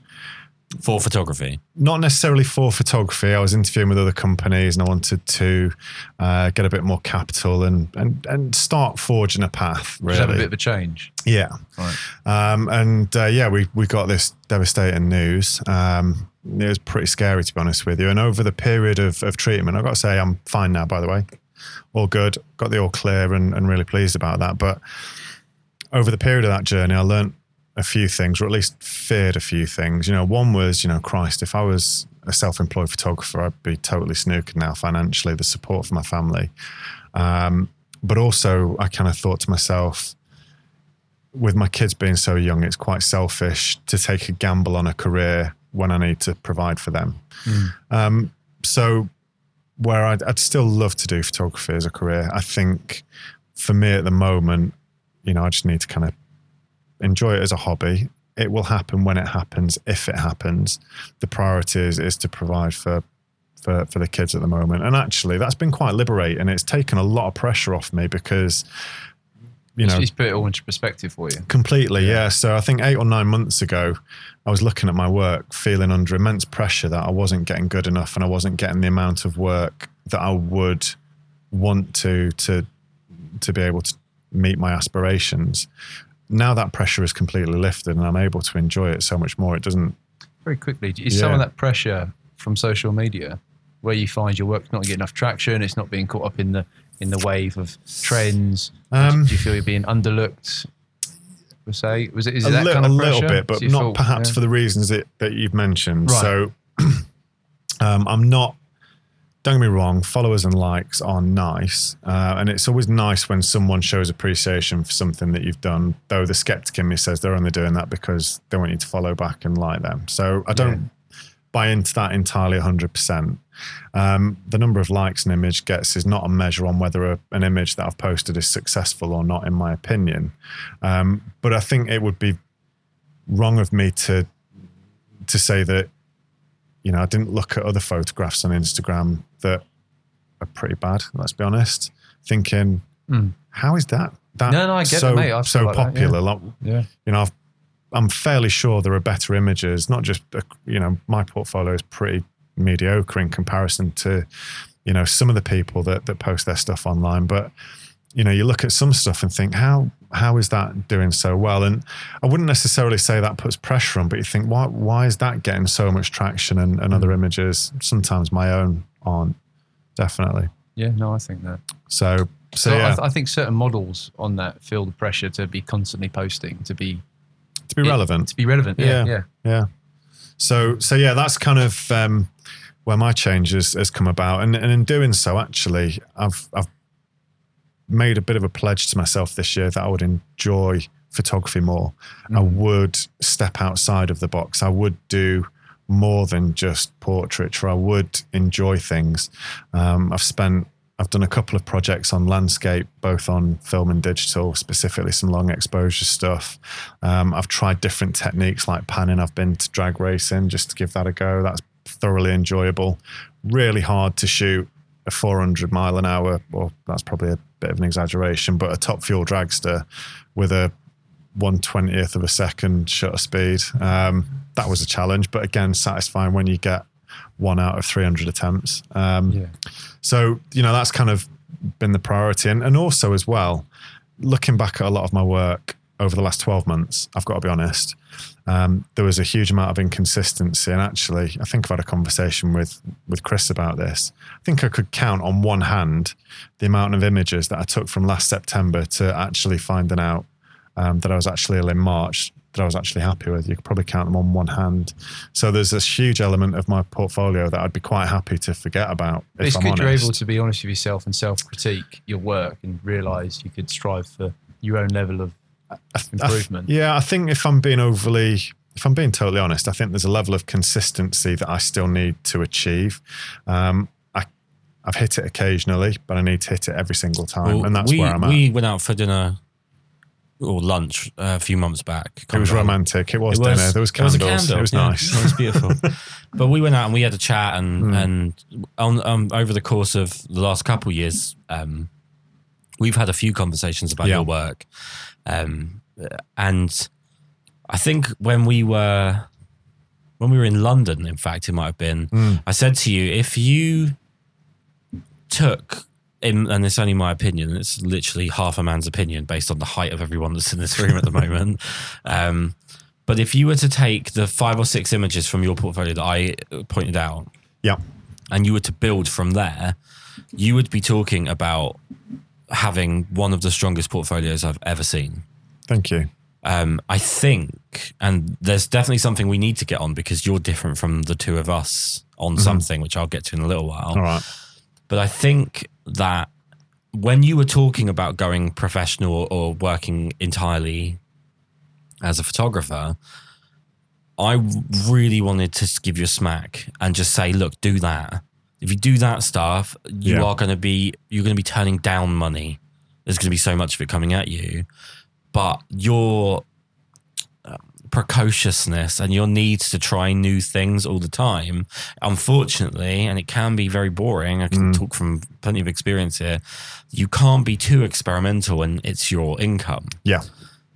For photography. not necessarily for photography. I was interviewing with other companies, and I wanted to uh, get a bit more capital and and and start forging a path. Just have a bit of a change. yeah. Right. Um, and uh, yeah, we we got this devastating news. Um, it was pretty scary to be honest with you. And over the period of, of treatment, I've got to say I'm fine now. By the way, all good. Got the all clear, and, and really pleased about that. But over the period of that journey, I learnt a few things, or at least feared a few things. You know, one was, you know, Christ, if I was a self-employed photographer, I'd be totally snookered now financially. The support for my family, um, but also I kind of thought to myself, with my kids being so young, it's quite selfish to take a gamble on a career when I need to provide for them. Um, so, where I'd, I'd still love to do photography as a career, I think for me at the moment, you know, I just need to kind of enjoy it as a hobby. It will happen when it happens, if it happens. The priority is, is to provide for, for for the kids at the moment. And actually, that's been quite liberating. It's taken a lot of pressure off me because, you know, He's put it all into perspective for you. Completely, yeah. So I think eight or nine months ago, I was looking at my work, feeling under immense pressure that I wasn't getting good enough and I wasn't getting the amount of work that I would want to to to be able to meet my aspirations. Now that pressure is completely lifted and I'm able to enjoy it so much more. It doesn't Very quickly, is some of that pressure from social media where you find your work's not getting enough traction, it's not being caught up in the in the wave of trends? Um, do you feel you're being underlooked? Per se, was it is a, that li- kind a of little bit, but not feel- perhaps yeah. for the reasons that, that you've mentioned. Right. So um, I'm not, don't get me wrong, followers and likes are nice. Uh, and it's always nice when someone shows appreciation for something that you've done, though the skeptic in me says they're only doing that because they want you to follow back and like them. So I don't buy into that entirely 100%. Um, the number of likes an image gets is not a measure on whether a, an image that I've posted is successful or not, in my opinion. Um, but I think it would be wrong of me to to say that you know I didn't look at other photographs on Instagram that are pretty bad. Let's be honest. Thinking, Mm. how is that that No, no, I get it, so mate. I feel so like that, yeah. popular? Like, Yeah. you know, I've, I'm fairly sure there are better images. Not just uh, you know, my portfolio is pretty mediocre in comparison to you know some of the people that that post their stuff online, but you know, you look at some stuff and think, how how is that doing so well? And I wouldn't necessarily say that puts pressure on, but you think, why why is that getting so much traction and, and Mm. other images, sometimes my own, aren't definitely. Yeah, no, I think that. So, so, So I, yeah, th- I think certain models on that feel the pressure to be constantly posting, to be to be it- relevant. to be relevant. Yeah, Yeah. yeah. Yeah. So so yeah, that's kind of um, where my change has, has come about, and and in doing so, actually, I've I've made a bit of a pledge to myself this year that I would enjoy photography more. I would step outside of the box. I would do more than just portraiture. I would enjoy things. Um, I've spent. I've done a couple of projects on landscape, both on film and digital, specifically some long exposure stuff. Um, I've tried different techniques like panning. I've been to drag racing just to give that a go. That's thoroughly enjoyable. Really hard to shoot a 400 mile an hour, or that's probably a bit of an exaggeration, but a top fuel dragster with a 120th of a second shutter speed. Um, that was a challenge, but again, satisfying when you get one out of 300 attempts. Um, Yeah. so, you know, that's kind of been the priority. And, and also, as well, looking back at a lot of my work over the last 12 months, I've got to be honest, um, there was a huge amount of inconsistency. And actually, I think I've had a conversation with, with Kris about this. I think I could count on one hand the amount of images that I took from last September to actually finding out um, that I was actually ill in March that I was actually happy with. You could probably count them on one hand. So there's this huge element of my portfolio that I'd be quite happy to forget about. If it's I'm good honest. you're able to be honest with yourself and self-critique your work and realise you could strive for your own level of I th- improvement. yeah, I think if I'm being overly, if I'm being totally honest, I think there's a level of consistency that I still need to achieve. Um, I, I've hit it occasionally, but I need to hit it every single time, Well, and that's we, where I'm at. We went out for dinner or lunch uh, a few months back. it was remember. romantic. It was, It was- dinner. There was it was a candles. It was, yeah. nice. It was beautiful. but we went out and we had a chat, and Hmm. and on, um, over the course of the last couple of years, um, we've had a few conversations about Yeah. your work, um, and I think when we were when we were in London, in fact, it might have been. Mm. I said to you, if you took, in, and it's only my opinion, it's literally half a man's opinion based on the height of everyone that's in this room at the moment. Um, but if you were to take the five or six images from your portfolio that I pointed out, Yeah. and you were to build from there, you would be talking about having one of the strongest portfolios I've ever seen. Thank you. Um, I think, and there's definitely something we need to get on because you're different from the two of us on something, which I'll get to in a little while. All right. But I think that when you were talking about going professional or, or working entirely as a photographer, I really wanted to give you a smack and just say, look, do that. If you do that stuff, you Yeah. are going to be you're going to be turning down money. There's going to be so much of it coming at you, but your um, precociousness and your need to try new things all the time, unfortunately, and it can be very boring. I can talk from plenty of experience here. You can't be too experimental, and it's your income. Yeah.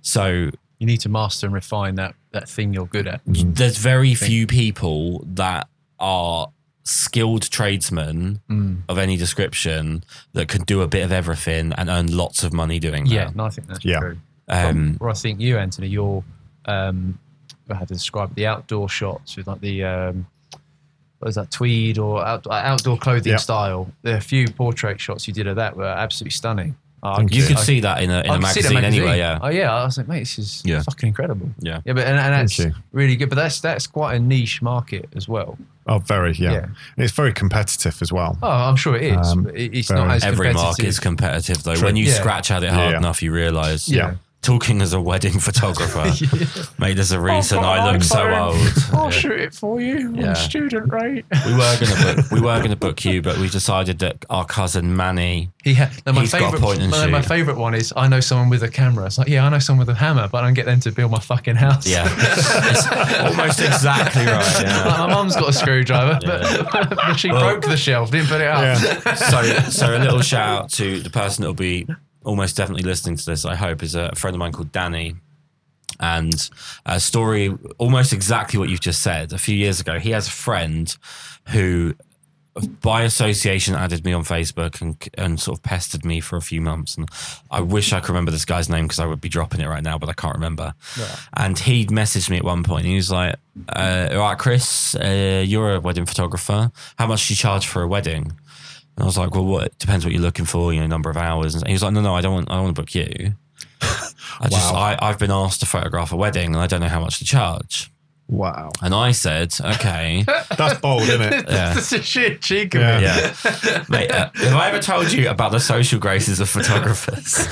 So You need to master and refine that that thing you're good at. there's very few people that are skilled tradesmen Mm. of any description that can do a bit of everything and earn lots of money doing Yeah, that. no, I think that's Yeah. true. Um, Where I think you, Anthony, you're um, I had to describe it, the outdoor shots with like the um, what is that tweed or out, outdoor clothing Yeah. style. There are a few portrait shots you did of that were absolutely stunning. Thank you you. could I- see that in a, in I a could see it magazine, anyway. Yeah. Oh yeah, I was like, mate, this is Yeah. fucking incredible. Yeah. yeah, but and, and that's really good. But that's that's quite a niche market as well. Oh, very. Yeah. Yeah. It's very competitive as well. Oh, I'm sure it is. Um, but it's very. not as Every competitive. market is competitive, though. True. When you Yeah. scratch at it hard Yeah. enough, you realize. Yeah. Talking as a wedding photographer, mate, there's a reason got I look so iPhone. old. I'll Yeah. shoot it for you Yeah. on student rate. We were gonna book. We were gonna book you, but we decided that our cousin Manny. He ha- no, my He's got a favorite, point and no, my favorite one is I know someone with a camera. It's like, yeah, I know someone with a hammer, but I don't get them to build my fucking house. Yeah, almost exactly right. Like, my mum's got a screwdriver, but, but she Well- broke the shelf, didn't put it up. Yeah. So, so a little shout out to the person that will be almost definitely listening to this. I hope is a friend of mine called Danny. And a story almost exactly what you've just said. A few years ago, he has a friend who, by association, added me on Facebook and and sort of pestered me for a few months. And I wish I could remember this guy's name because I would be dropping it right now, but I can't remember. And he'd messaged me at one point. And he was like, uh, "All right, Kris, uh, you're a wedding photographer. How much do you charge for a wedding?" And I was like, well, what it depends what you're looking for, you know, number of hours. And he was like, no, no, I don't want, I don't want to book you. I just, Wow. I, I've been asked to photograph a wedding and I don't know how much to charge. Wow. And I said, okay, That's bold, isn't it? Yeah. That's a shit cheek of Yeah. yeah, mate. Uh, have I ever told you about the social graces of photographers?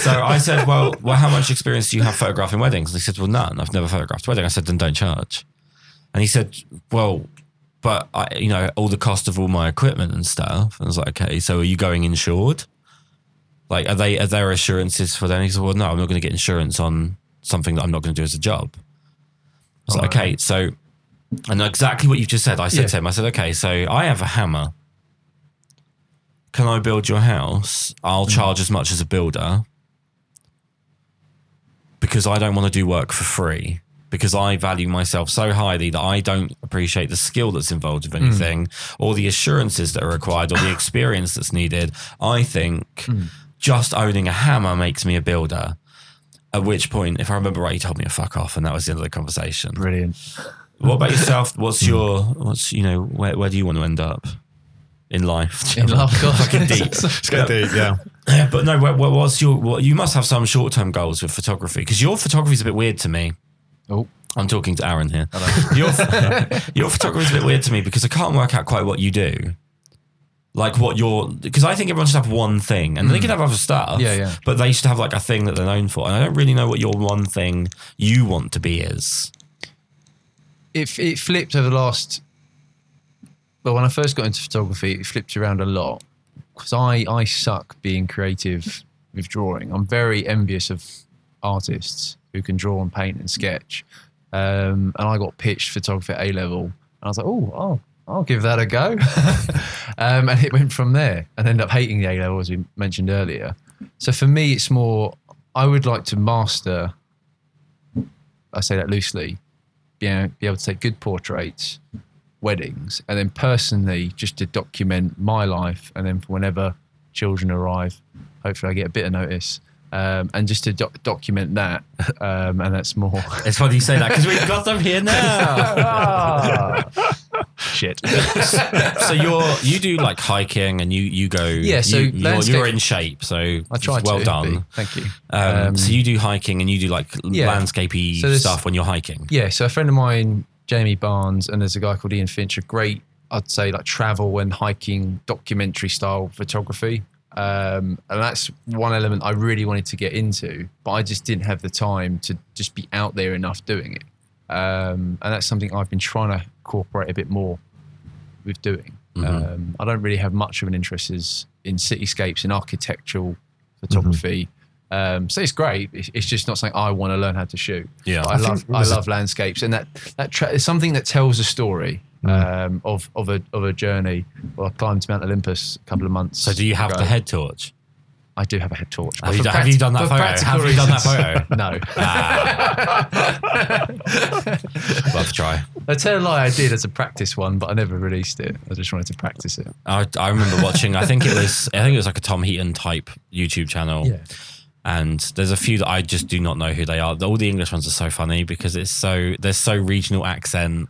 so I said, well, well, how much experience do you have photographing weddings? And he said, well, none. I've never photographed a wedding. I said, then don't charge. And he said, well, but I, you know, all the cost of all my equipment and stuff. And I was like, okay, so are you going insured? Like, are they are there assurances for them? He said, well, no, I'm not going to get insurance on something that I'm not going to do as a job. I was like, okay, so, and exactly what you've just said. I said Yeah. to him, I said, okay, so I have a hammer. Can I build your house? I'll mm. charge as much as a builder because I don't want to do work for free. Because I value myself so highly that I don't appreciate the skill that's involved with anything, hmm. or the assurances that are required, or the experience that's needed. I think hmm. just owning a hammer makes me a builder. At which point, if I remember right, he told me to fuck off, and that was the end of the conversation. Brilliant. What about yourself? What's hmm. your what's you know where where do you want to end up in life? In love, God. Fucking deep. Let's get deep, yeah. Yeah, but no. What, what, what's your? What, you must have some short term goals with photography because your photography is a bit weird to me. Oh, I'm talking to Aaron here. Your your photography is a bit weird to me because I can't work out quite what you do. Like what your because I think everyone should have one thing and they hmm. can have other stuff. Yeah, yeah. But they should have like a thing that they're known for. And I don't really know what your one thing you want to be is. it it flipped over the last. Well, when I first got into photography, it flipped around a lot because I I suck being creative with drawing. I'm very envious of artists who can draw and paint and sketch. Um, and I got pitched photography at A level, and I was like, oh, oh, I'll give that a go. um, and it went from there, and ended up hating the A level as we mentioned earlier. So for me, it's more. I would like to master. I say that loosely be able, be able to take good portraits, weddings, and then personally just to document my life. And then for whenever children arrive, hopefully I get a bit of notice. Um, and just to doc- document that, um, and that's more. It's funny you say that because we've got them here now. Shit. so you're you do like hiking and you you go Yeah, so you, you're, you're in shape so I tried well to. done. Thank you. um, Um, so you do hiking and you do like Yeah. landscapey So stuff when you're hiking Yeah, so a friend of mine, Jamie Barnes, and there's a guy called Ian Finch, a great, I'd say, like travel and hiking documentary style photography. Um, and that's one element I really wanted to get into, but I just didn't have the time to just be out there enough doing it. Um, and that's something I've been trying to incorporate a bit more with doing. Um, I don't really have much of an interest is in cityscapes and architectural photography. Um, so it's great. It's, it's just not something I want to learn how to shoot. Yeah. But I, I love I love landscapes, and that that tra- is something that tells a story um, of of a of a journey. Well, I climbed Mount Olympus a couple of months. so do you have ago. the head torch I do have a head torch. have you, have you done that photo have you done that photo no. love to try I tell a lie, I did as a practice one, but I never released it. I just wanted to practice it. I, I remember watching I think it was I think it was like a Tom Heaton type YouTube channel Yeah. and there's a few that I just do not know who they are all the English ones are so funny because it's so there's so regional accent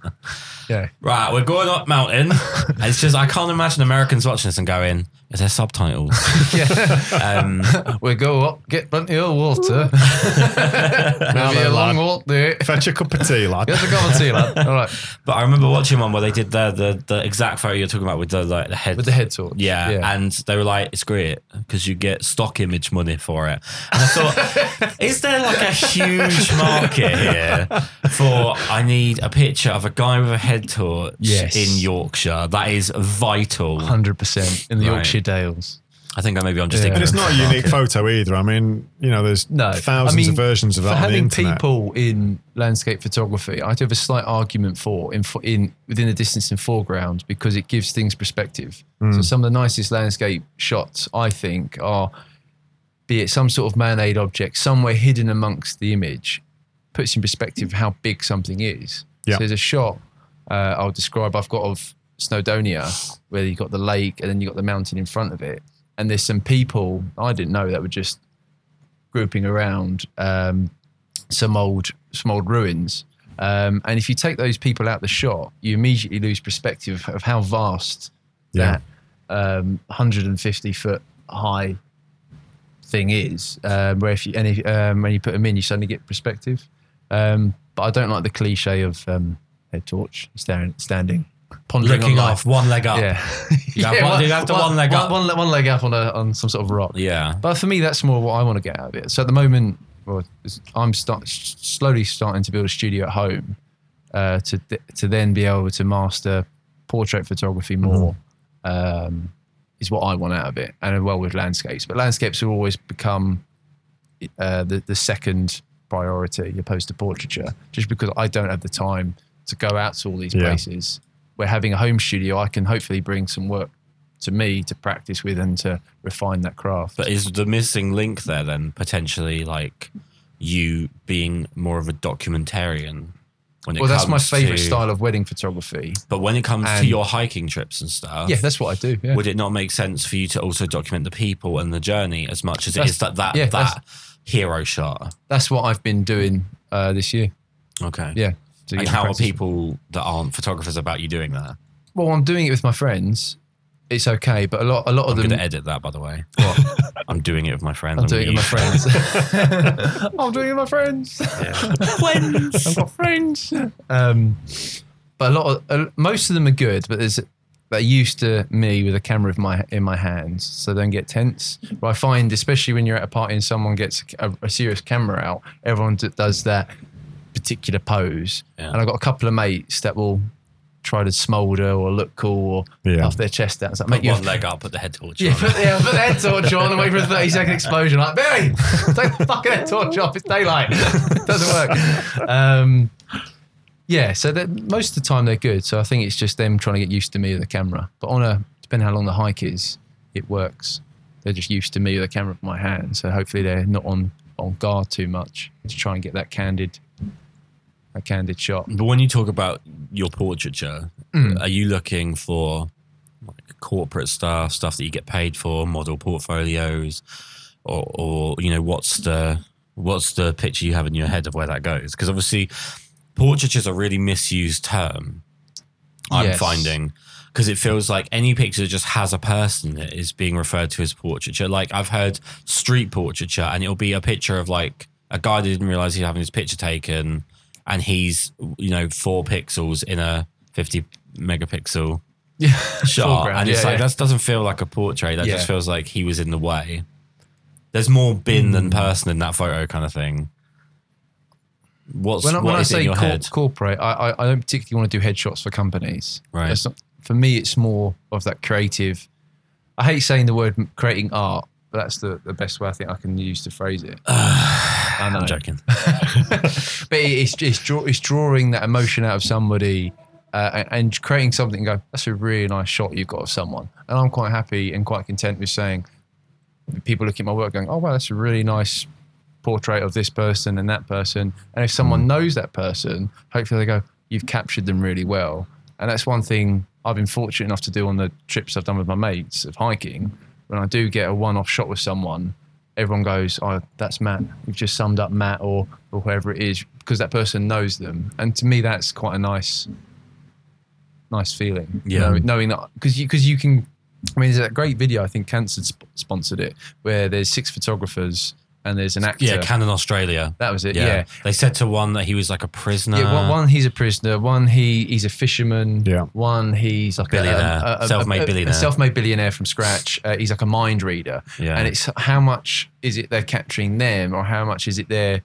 yeah. Right, we're going up mountain. It's just I can't imagine Americans watching this and going, "Is there subtitles?" um, We go up, get plenty of water. Maybe a then, long lad. walk there. Fetch a cup of tea, lad. Get a cup of tea, lad. All right. but I remember watching one where they did the the, the exact photo you're talking about with the like the head With the head torch. Yeah, and they were like, "It's great because you get stock image money for it." And I thought, is there like a huge market here for? I need a picture of a guy with a head torch Yes. in Yorkshire. That is vital. 100% in the Right. Yorkshire Dales. I think maybe I'm just Yeah. ignorant. And it's not a unique market. photo either. I mean, you know, there's No, thousands I mean, of versions of for that on the having internet. people in landscape photography, I do have a slight argument for in, in within the distance and foreground because it gives things perspective. So mm. some of the nicest landscape shots I think are, be it some sort of man-made object somewhere hidden amongst the image, puts in perspective how big something is. Yeah. So there's a shot uh, I'll describe I've got of Snowdonia where you've got the lake and then you've got the mountain in front of it, and there's some people I didn't know that were just grouping around um, some old some old ruins. Um, and if you take those people out the shot, you immediately lose perspective of how vast Yeah. that um, 150 foot high thing is, um, where if you any um, when you put them in, you suddenly get perspective. Um, but I don't like the cliche of um, torch staring, standing, pondering Looking on life. one leg up. Yeah, You have one- you have to one leg up. One, one leg up on a, on some sort of rock. Yeah. But for me, that's more what I want to get out of it. So at the moment, well, I'm start, slowly starting to build a studio at home uh, to to then be able to master portrait photography more. Um, is what I want out of it, and well with landscapes. But landscapes will always become uh, the the second priority opposed to portraiture, just because I don't have the time to go out to all these Yeah. places. Where having a home studio, I can hopefully bring some work to me to practice with and to refine that craft. But is the missing link there then potentially like you being more of a documentarian? When it well, that's my favorite to- style of wedding photography. But when it comes to your hiking trips and stuff, Yeah, that's what I do. Yeah. would it not make sense for you to also document the people and the journey as much as it That's- is that that yeah, that hero shot? That's what I've been doing uh, this year. Okay. Yeah. To And get how are people that aren't photographers about you doing that? Well, I'm doing it with my friends. It's okay, but a lot, a lot of I'm of going them. to edit that, by the way. What? I'm doing it with my friends. I'm doing it with my friends. I'm doing it with my friends. friends. I've got friends. Um, but a lot of uh, most of them are good, but there's they're used to me with a camera in my in my hands, so don't get tense. But I find, especially when you're at a party and someone gets a, a serious camera out, everyone d- does that particular pose, Yeah. and I've got a couple of mates that will try to smolder or look cool or Yeah. puff their chest out. It's like, Put mate, you one leg up, put the head torch yeah, on. put, yeah, put the head torch on and wait for a 30 second explosion. Like, Billy, take the fucking head torch off. It's daylight. it doesn't work. Um, yeah, so most of the time they're good. So I think it's just them trying to get used to me with the camera. But on a, depending how long the hike is, it works. They're just used to me with the camera in my hand. So hopefully they're not on, on guard too much to try and get that candid, that candid shot. But when you talk about your portraiture, Mm. are you looking for like corporate stuff, stuff that you get paid for, model portfolios, or, or you know, what's the what's the picture you have in your head of where that goes? Because obviously, portraiture is a really misused term. I'm Yes. finding because it feels like any picture that just has a person in it is being referred to as portraiture. Like I've heard street portraiture, and it'll be a picture of like a guy that didn't realize he's having his picture taken, and he's you know four pixels in a 50 megapixel Yeah. shot, and it's yeah, like yeah. that doesn't feel like a portrait. That just feels like he was in the way. There's more bin Hmm. than person in that photo, kind of thing. What's when, I- what when I say your cor- head? corporate, I, I, I don't particularly want to do headshots for companies. Right. Not- for me, it's more of that creative. I hate saying the word creating art, but that's the, the best way I think I can use to phrase it. I know. I'm joking. but it's, it's, draw, it's drawing that emotion out of somebody uh, and- and creating something and go, that's a really nice shot you've got of someone. And I'm quite happy and quite content with saying, people look at my work going, oh, wow, that's a really nice portrait of this person and that person. And if someone knows that person, hopefully they go, you've captured them really well. And that's one thing I've been fortunate enough to do on the trips I've done with my mates of hiking. When I do get a one off shot with someone, everyone goes, oh, that's Matt. You've just summed up Matt or, or whoever it is because that person knows them. And to me, that's quite a nice, nice feeling. Yeah. Knowing, knowing that, because you, cause you can, I mean, there's that great video, I think Canon sp- sponsored it, where there's six photographers and there's an actor. Yeah, Canon Australia. that was it. Yeah. yeah. They said to one that he was like a prisoner. Yeah, one, one he's a prisoner. One he he's a fisherman. Yeah. One he's like Billionaire. a, a, a, Self-made a- a billionaire. self-made billionaire from scratch. Uh, he's like a mind reader. Yeah. And it's how much is it they're capturing them, or how much is it their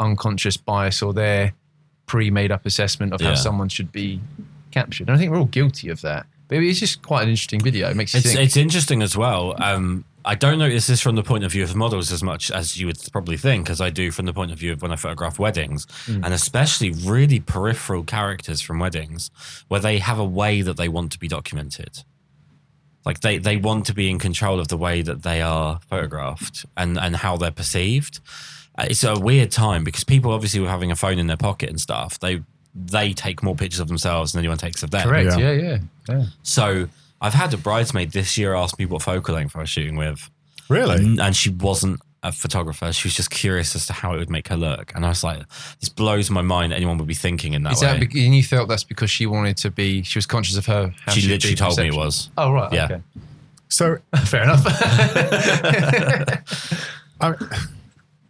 unconscious bias or their pre-made up assessment of Yeah. how someone should be captured. And I think we're all guilty of that. But it's just quite an interesting video. It makes you It's think. it's interesting as well. Um, I don't notice this from the point of view of models as much as you would probably think, as I do from the point of view of when I photograph weddings, Hmm. and especially really peripheral characters from weddings, where they have a way that they want to be documented. Like they, they want to be in control of the way that they are photographed and, and how they're perceived. Uh, It's a weird time because people obviously were having a phone in their pocket and stuff. They they take more pictures of themselves than anyone takes of them. Correct. Yeah. Yeah, yeah, yeah. So I've had a bridesmaid this year ask me what focal length I was shooting with, Really? N- and she wasn't a photographer. She was just curious as to how it would make her look, and I was like, "This blows my mind. Anyone would be thinking in that Is way." that be- and you felt that's because she wanted to be? She was conscious of her. How she she'd literally be told me it was. Oh right. Yeah. Okay. So, Fair enough. I,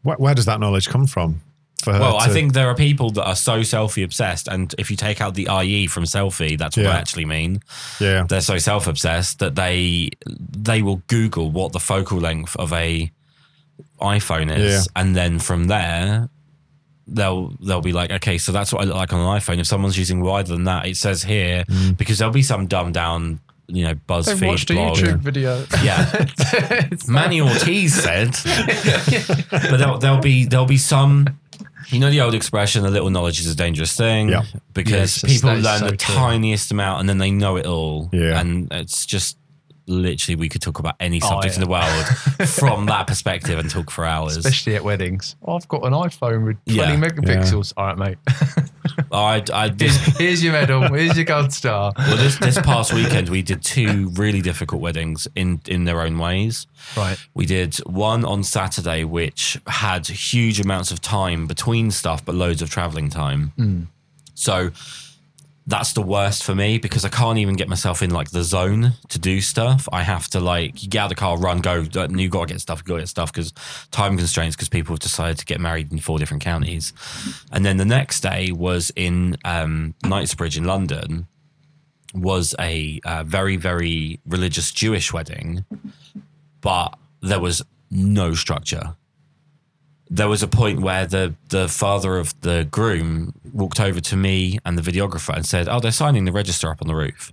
where, where does that knowledge come from? For her Well, I think there are people that are so selfie obsessed, and if you take out the IE from selfie, that's what Yeah. I actually mean. yeah, They're so self obsessed that they they will Google what the focal length of a iPhone is, Yeah. and then from there they'll they'll be like, okay, so that's what I look like on an iPhone. If someone's using wider than that, it says here Mm. because there'll be some dumbed down, you know, BuzzFeed They watched a blog. YouTube video. Yeah. Manny Ortiz said, but there'll, there'll be there'll be some. You know the old expression, "A little knowledge is a dangerous thing," Yeah. because Yes, people learn so the true. tiniest amount and then they know it all. Yeah. and it's just literally we could talk about any Oh, subject in the world from that perspective and talk for hours. Especially at weddings. Oh, I've got an iPhone with 20 Yeah. megapixels. All right, mate. I, I Here's, this, here's your medal. Here's your gold star. well, this this past weekend we did two really difficult weddings in in their own ways. Right. We did one on Saturday, which had huge amounts of time between stuff, but loads of traveling time. Hmm. So that's the worst for me because I can't even get myself in like the zone to do stuff. I have to like get out of the car, run, go. You got to get stuff, to get stuff because time constraints because people have decided to get married in four different counties. And then the next day was in um, Knightsbridge in London. Was a uh, very very religious Jewish wedding, but there was no structure. There was a point where the the father of the groom walked over to me and the videographer and said, "Oh, they're signing the register up on the roof."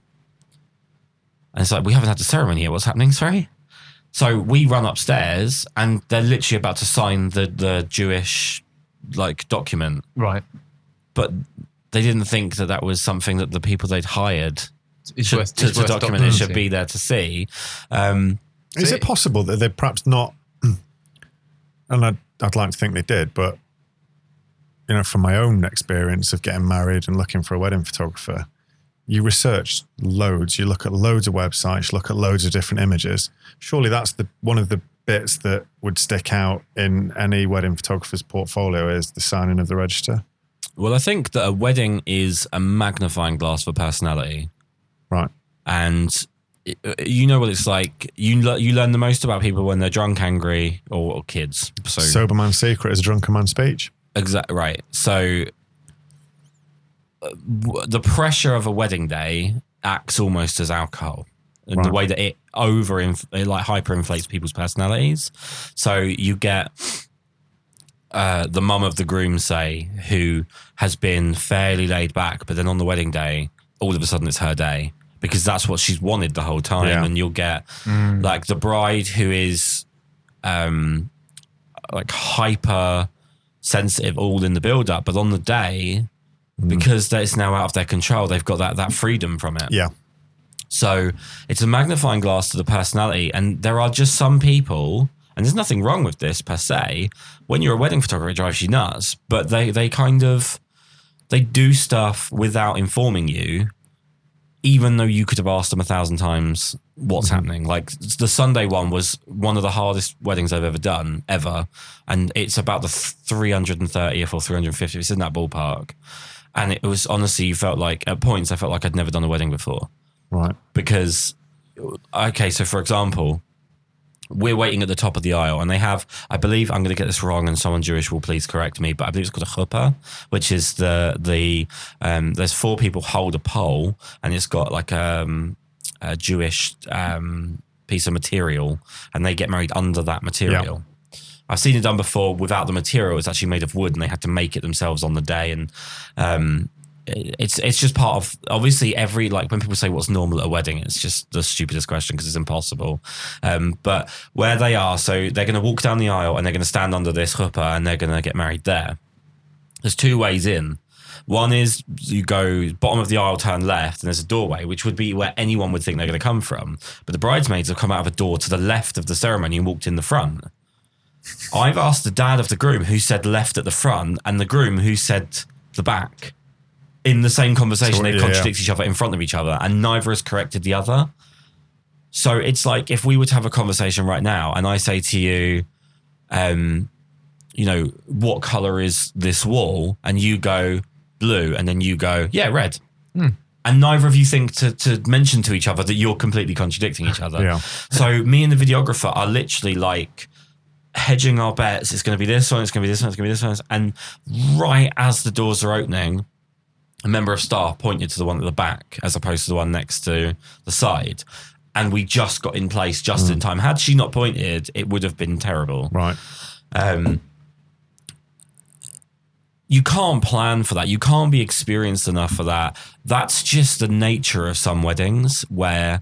And it's like we haven't had the ceremony yet. What's happening? Sorry. So we run upstairs and they're literally about to sign the the Jewish like document, Right. but they didn't think that that was something that the people they'd hired It's should, worth, to, it's to document it should be there to see. Um, is So it possible that they're perhaps not? And I'd, I'd like to think they did, but you know, from my own experience of getting married and looking for a wedding photographer, you research loads. You look at loads of websites. You look at loads of different images. Surely that's the one of the bits that would stick out in any wedding photographer's portfolio is the signing of the register. Well, I think that a wedding is a magnifying glass for personality, Right. and you know what it's like. You le- you learn the most about people when they're drunk, angry, or, or kids. So, Sober man's secret is a drunken man's speech. exactly right. So uh, w- the pressure of a wedding day acts almost as alcohol. In the way that it over it like hyperinflates people's personalities, so you get uh, the mum of the groom say who has been fairly laid back, but then on the wedding day, all of a sudden it's her day because that's what she's wanted the whole time. Yeah. And you'll get like the bride who is um, like hyper sensitive all in the build up, but on the day, because it's now out of their control, they've got that that freedom from it. Yeah. So it's a magnifying glass to the personality. And there are just some people, and there's nothing wrong with this per se. When you're a wedding photographer, it drives you nuts. But they they kind of they do stuff without informing you, even though you could have asked them a thousand times what's mm-hmm. happening. Like the Sunday one was one of the hardest weddings I've ever done, ever. And it's about the 330th or 350th. It's in that ballpark. And it was honestly, you felt like at points, I felt like I'd never done a wedding before Right. because okay so for example we're waiting at the top of the aisle and they have i believe i'm going to get this wrong and someone jewish will please correct me but i believe it's called a chuppah which is the the um there's four people hold a pole and it's got like um a jewish um piece of material and they get married under that material I've seen it done before without the material. It's actually made of wood, and they had to make it themselves on the day. And um, it's it's just part of obviously every like when people say what's normal at a wedding, it's just the stupidest question because it's impossible. Um, but where they are, so they're going to walk down the aisle and they're going to stand under this chuppah and they're going to get married there. There's two ways in. One is you go bottom of the aisle, turn left, and there's a doorway, which would be where anyone would think they're going to come from. But the bridesmaids have come out of a door to the left of the ceremony and walked in the front. I've asked the dad of the groom who said left at the front and the groom who said the back in the same conversation. So, they yeah, contradict each other in front of each other and neither has corrected the other. So it's like if we were to have a conversation right now and I say to you, um, you know, what color is this wall? And you go blue, and then you go, yeah, red. And neither of you think to, to mention to each other that you're completely contradicting each other. Yeah. So me and the videographer are literally like hedging our bets. It's going to be this one. It's going to be this one. It's going to be this one. And right as the doors are opening, a member of staff pointed to the one at the back as opposed to the one next to the side. And we just got in place just in time. Had she not pointed, it would have been terrible. Right. Um, you can't plan for that. You can't be experienced enough for that. That's just the nature of some weddings where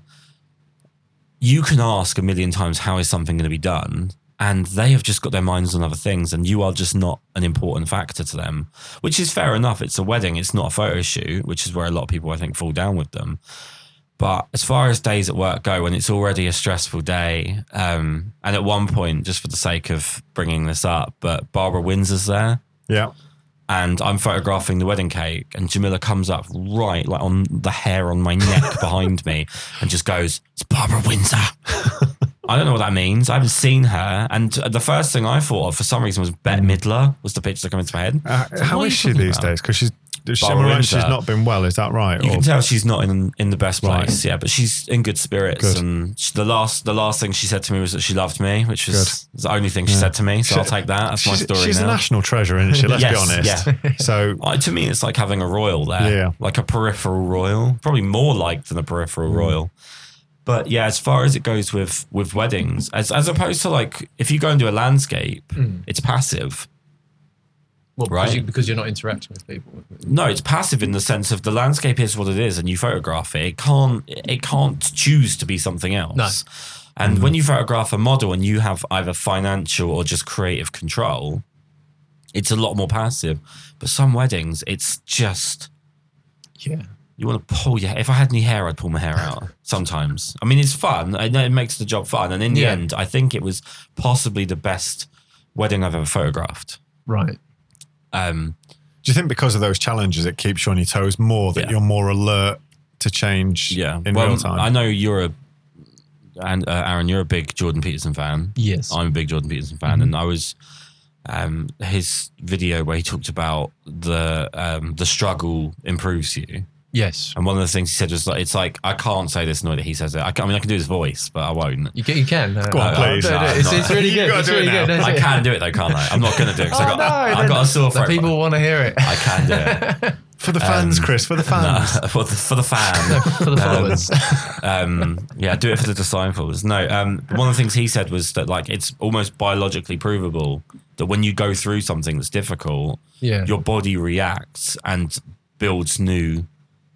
you can ask a million times, how is something going to be done? And they have just got their minds on other things, and you are just not an important factor to them, which is fair enough. It's a wedding, it's not a photo shoot, which is where a lot of people, I think, fall down with them. But as far as days at work go, when it's already a stressful day, um, and at one point, just for the sake of bringing this up, but Barbara Windsor's there, Yeah. and I'm photographing the wedding cake, and Jamila comes up right like on the hair on my neck behind me, and just goes, "It's Barbara Windsor." I don't know what that means. I haven't seen her, and the first thing I thought of for some reason was Bette Midler was the picture that came into my head. Uh, So how is she these about? days? Because she's, she's, right, not been well. Is that right? You Or- can tell she's not in in the best Right. place, yeah. But she's in good spirits, Good. and she, the last the last thing she said to me was that she loved me, which was, Good. the only thing she said to me. So She- I'll take that. That's my story she's now. a national treasure, isn't she? Let's be Yes, honest. So Uh, to me, it's like having a royal there, Yeah. like a peripheral royal, probably more like than a peripheral royal. But yeah, as far as it goes with with weddings, as as opposed to like if you go and do a landscape, hmm. it's passive. Well, Right. because, you, because you're not interacting with people. No, it's passive in the sense of the landscape is what it is, and you photograph it. It can't it can't choose to be something else. No. And mm-hmm. when you photograph a model and you have either financial or just creative control, it's a lot more passive. But some weddings, it's just Yeah. You want to pull your. If I had any hair, I'd pull my hair out. Sometimes, I mean, it's fun. I know it makes the job fun. And in the Yeah. end, I think it was possibly the best wedding I've ever photographed. Right. Um, do you think because of those challenges, it keeps you on your toes more? That Yeah. you're more alert to change yeah, in well, real time. I know you're a, and uh, Aaron, you're a big Jordan Peterson fan. Yes. I'm a big Jordan Peterson fan, and I was. Um, his video where he talked about the um, the struggle improves you, yes. and one of the things he said was like, "It's like I can't say this in the way that he says it. I, can, I mean, I can do his voice, but I won't. You can. You can. Go on, uh, please. no, no, No, it's, I'm it's not. really good. It's do it really good. That's I can do it though, can't I? I'm not going to do it because Oh, I got no, I then got a sore the throat. people want to hear it. I can do it. for the fans, Um, Kris, for the fans. No, for the for the fan. for the followers. um, yeah, do it for the disciples. No, um, one of the things he said was that like it's almost biologically provable that when you go through something that's difficult, yeah. your body reacts and builds new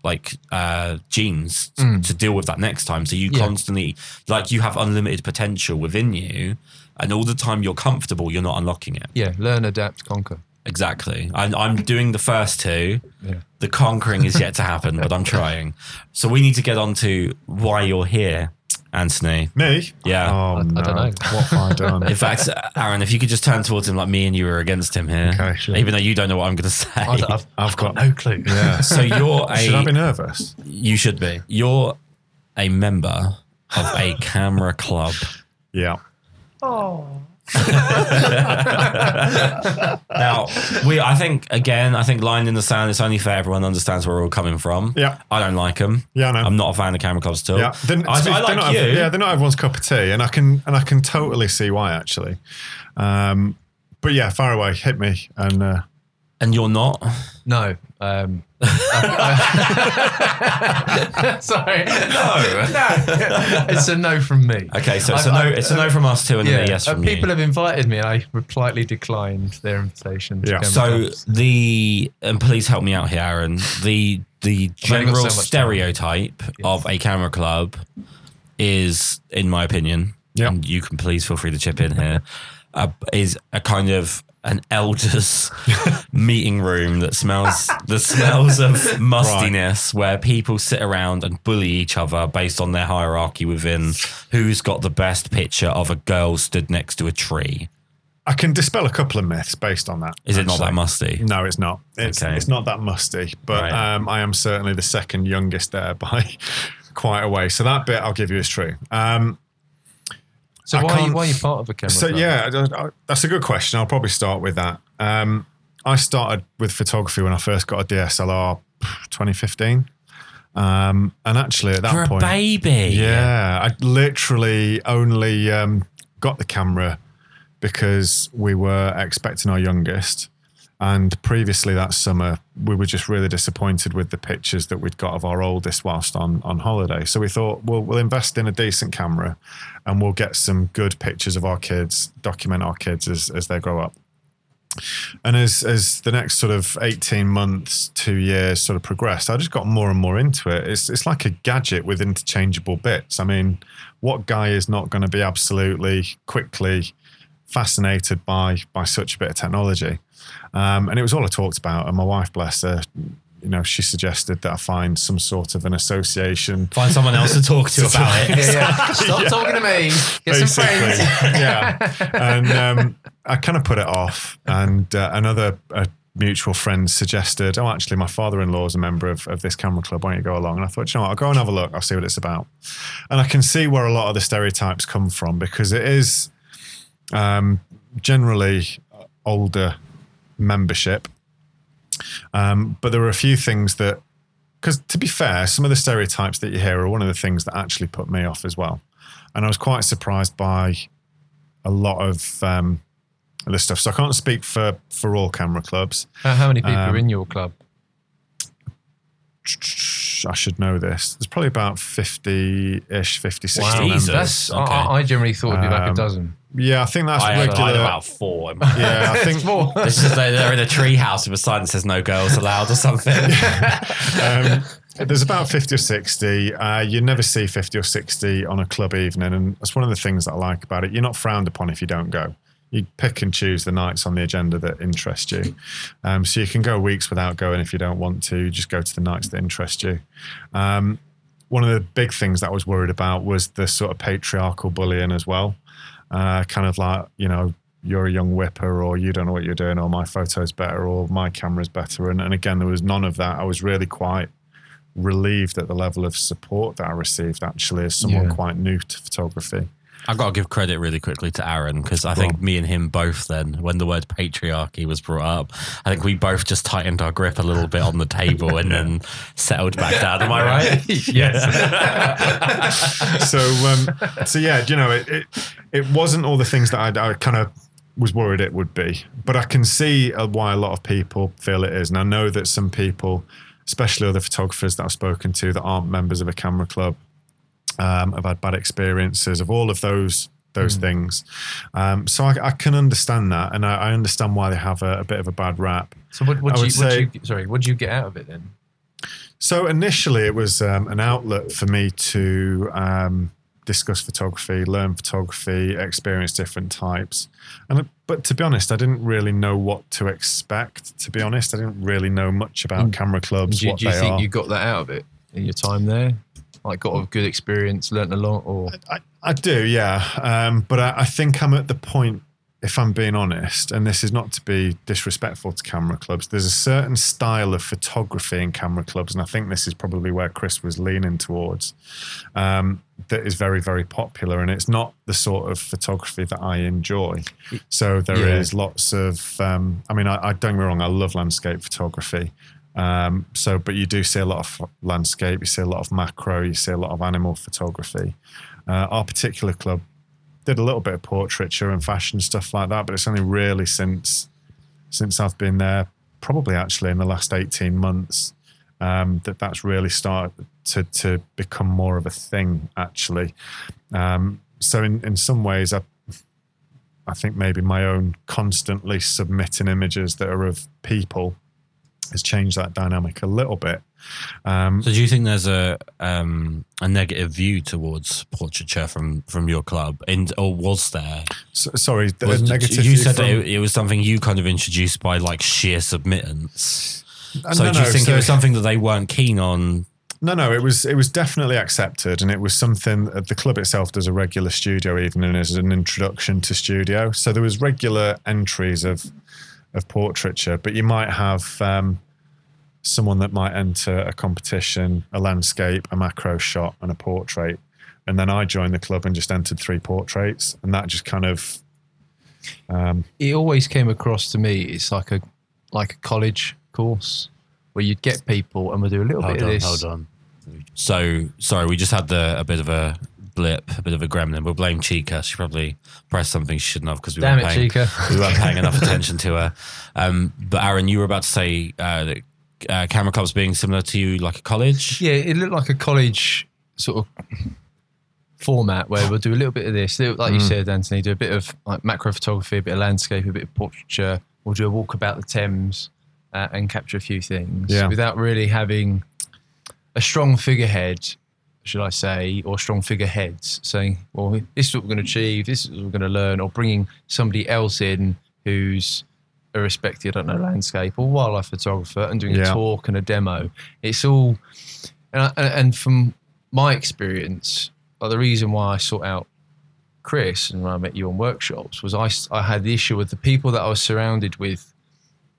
like uh genes t- Mm. to deal with that next time so you Yeah. constantly like you have unlimited potential within you and all the time you're comfortable you're not unlocking it yeah. Learn, adapt, conquer. exactly and i'm doing the first two Yeah. the conquering is yet to happen but i'm trying so we need to get on to why you're here anthony Me? yeah Oh, I- I no. don't know. What have I done? in fact, Aaron, if you could just turn towards him like me and you were against him here, Okay, sure. even though you don't know what I'm going to say. I don't- I've, I've got no clue. Yeah. so you're a Should I be nervous? You should be. You're a member of a camera club. Yeah. Oh. Now, we, I think, again, I think line in the sand, it's only fair everyone understands where we're all coming from. Yeah. I don't like them. Yeah, I know. I'm not a fan of camera clubs at all. Yeah, they're, I, be- I they're like not you. yeah, they're not everyone's cup of tea, and I can and I can totally see why actually. Um, but yeah, far away, hit me, and uh, and you're not. No. Um, sorry. No. no. It's a no from me. Okay, so it's a I've- no. I've- It's a no from us too, and then a yes uh, from people you. have invited me, and I politely declined their invitation. Yeah. So the and please help me out here, Aaron. The the general so much time. stereotype of a camera club is, in my opinion, Yeah. and you can please feel free to chip in here, uh, is a kind of an elders meeting room that smells the smells of mustiness where people sit around and bully each other based on their hierarchy within who's got the best picture of a girl stood next to a tree I can dispel a couple of myths based on that. is it not that musty No, it's not. It's Okay. it's not that musty, but Right. um, I am certainly the second youngest there by quite a way. So that bit I'll give you is true. Um, So why are, you, why are you part of a camera? So club? yeah, I- I- that's a good question. I'll probably start with that. Um, I started with photography when I first got a DSLR, 2015, um, and actually at that a point, baby. yeah, I literally only um, got the camera because we were expecting our youngest. And previously that summer, we were just really disappointed with the pictures that we'd got of our oldest whilst on, on holiday. So we thought, well, we'll invest in a decent camera and we'll get some good pictures of our kids, document our kids as, as they grow up. And as as the next sort of eighteen months, two years sort of progressed, I just got more and more into it. It's it's like a gadget with interchangeable bits. I mean, what guy is not going to be absolutely quickly fascinated by by such a bit of technology? Um, and it was all I talked about. And my wife, bless her, you know, she suggested that I find some sort of an association Find someone else to talk to about it. Yeah, yeah. Stop talking to me. Get some friends. yeah. And um, I kind of put it off. And uh, another uh, mutual friend suggested, oh, actually, my father in law is a member of, of this camera club. Why don't you go along? And I thought, you know what, I'll go and have a look. I'll see what it's about. And I can see where a lot of the stereotypes come from because it is um, generally older membership. Um, but there were a few things that, because to be fair, some of the stereotypes that you hear are one of the things that actually put me off as well. And I was quite surprised by a lot of um, the stuff. So I can't speak for for all camera clubs. How, how many people Um, are in your club? I should know this. There's probably about 50-ish, 50, 60 Wow. members. Jesus. I- okay. I, I generally thought it'd be like a Um, dozen. Yeah, I think that's I had, I regular. had about four. yeah, I think Four. This is they're they're in a tree house with a sign that says no girls allowed or something. um, there's about 50 or 60. Uh, you never see 50 or 60 on a club evening. And that's one of the things that I like about it. You're not frowned upon if you don't go. You pick and choose the nights on the agenda that interest you. Um, so you can go weeks without going if you don't want to. Just go to the nights that interest you. Um, one of the big things that I was worried about was the sort of patriarchal bullying as well. Uh, kind of like, you know, you're a young whipper or you don't know what you're doing or my photo's better or my camera's better. And, and again, there was none of that. I was really quite relieved at the level of support that I received actually as someone Yeah. quite new to photography. I've got to give credit really quickly to Aaron because I think me and him both then, when the word patriarchy was brought up, I think we both just tightened our grip a little bit on the table and then settled back down. Am I right? yes. so um, so yeah, you know, it, it it wasn't all the things that I, I kind of was worried it would be, but I can see uh, why a lot of people feel it is, and I know that some people, especially other photographers that I've spoken to that aren't members of a camera club, um, have had bad experiences of all of those those things. Um, so I, I can understand that, and I, I understand why they have a, a bit of a bad rap. So what, what you, would what say- you sorry, what did you get out of it then? So initially, it was um, an outlet for me to um, discuss photography, learn photography, experience different types. And but to be honest, I didn't really know what to expect. To be honest, I didn't really know much about Mm. camera clubs, Do, you- what do you think are. you got that out of it in your time there? Like got a good experience, learnt a lot, or I, I do, yeah. Um, but I, I think I'm at the point, if I'm being honest, and this is not to be disrespectful to camera clubs, there's a certain style of photography in camera clubs, and I think this is probably where Kris was leaning towards, um, that is very, very popular. And it's not the sort of photography that I enjoy. So there is Yeah. lots of, um, I mean, I, I don't get me wrong, I love landscape photography. Um, so, but you do see a lot of landscape, you see a lot of macro, you see a lot of animal photography. Uh, our particular club did a little bit of portraiture and fashion stuff like that, but it's only really since since I've been there, probably actually in the last eighteen months, um, that that's really started to to become more of a thing. Actually, um, so in in some ways, I I think maybe my own constantly submitting images that are of people has changed that dynamic a little bit. Um, So do you think there's a um, a negative view towards portraiture from from your club, in, or was there? so, sorry, the Was- negative. you said from- it, it was something you kind of introduced by like sheer submittance. Uh, So no, do you no, think so- it was something that they weren't keen on? No, no, it was it was definitely accepted, and it was something that the club itself does a regular studio evening as an introduction to studio. So there was regular entries of of portraiture, but you might have um, someone that might enter a competition, a landscape, a macro shot, and a portrait. and then I joined the club and just entered three portraits, and that just kind of um, it always came across to me it's like a like a college course where you'd get people and we'll do a little Hold bit on, of this. hold on. So sorry, we just had the a bit of a blip, a bit of a gremlin. We'll blame Chica. She probably pressed something she shouldn't have because we Damn weren't it, paying, Chica. we weren't paying enough attention to her. Um, but Aaron, you were about to say uh, that uh, camera clubs being similar to you, like a college. Yeah, it looked like a college sort of format where we'll do a little bit of this, like Mm. you said, Anthony, do a bit of like macro photography, a bit of landscape, a bit of portraiture. We'll do a walk about the Thames uh, and capture a few things Yeah. without really having a strong figurehead, should I say, or strong figureheads saying, well, this is what we're going to achieve, this is what we're going to learn, or bringing somebody else in who's a respected, I don't know, landscape or wildlife photographer and doing a talk and a demo. It's all, and, I, and from my experience, like the reason why I sought out Kris and when I met you on workshops was I, I had the issue with the people that I was surrounded with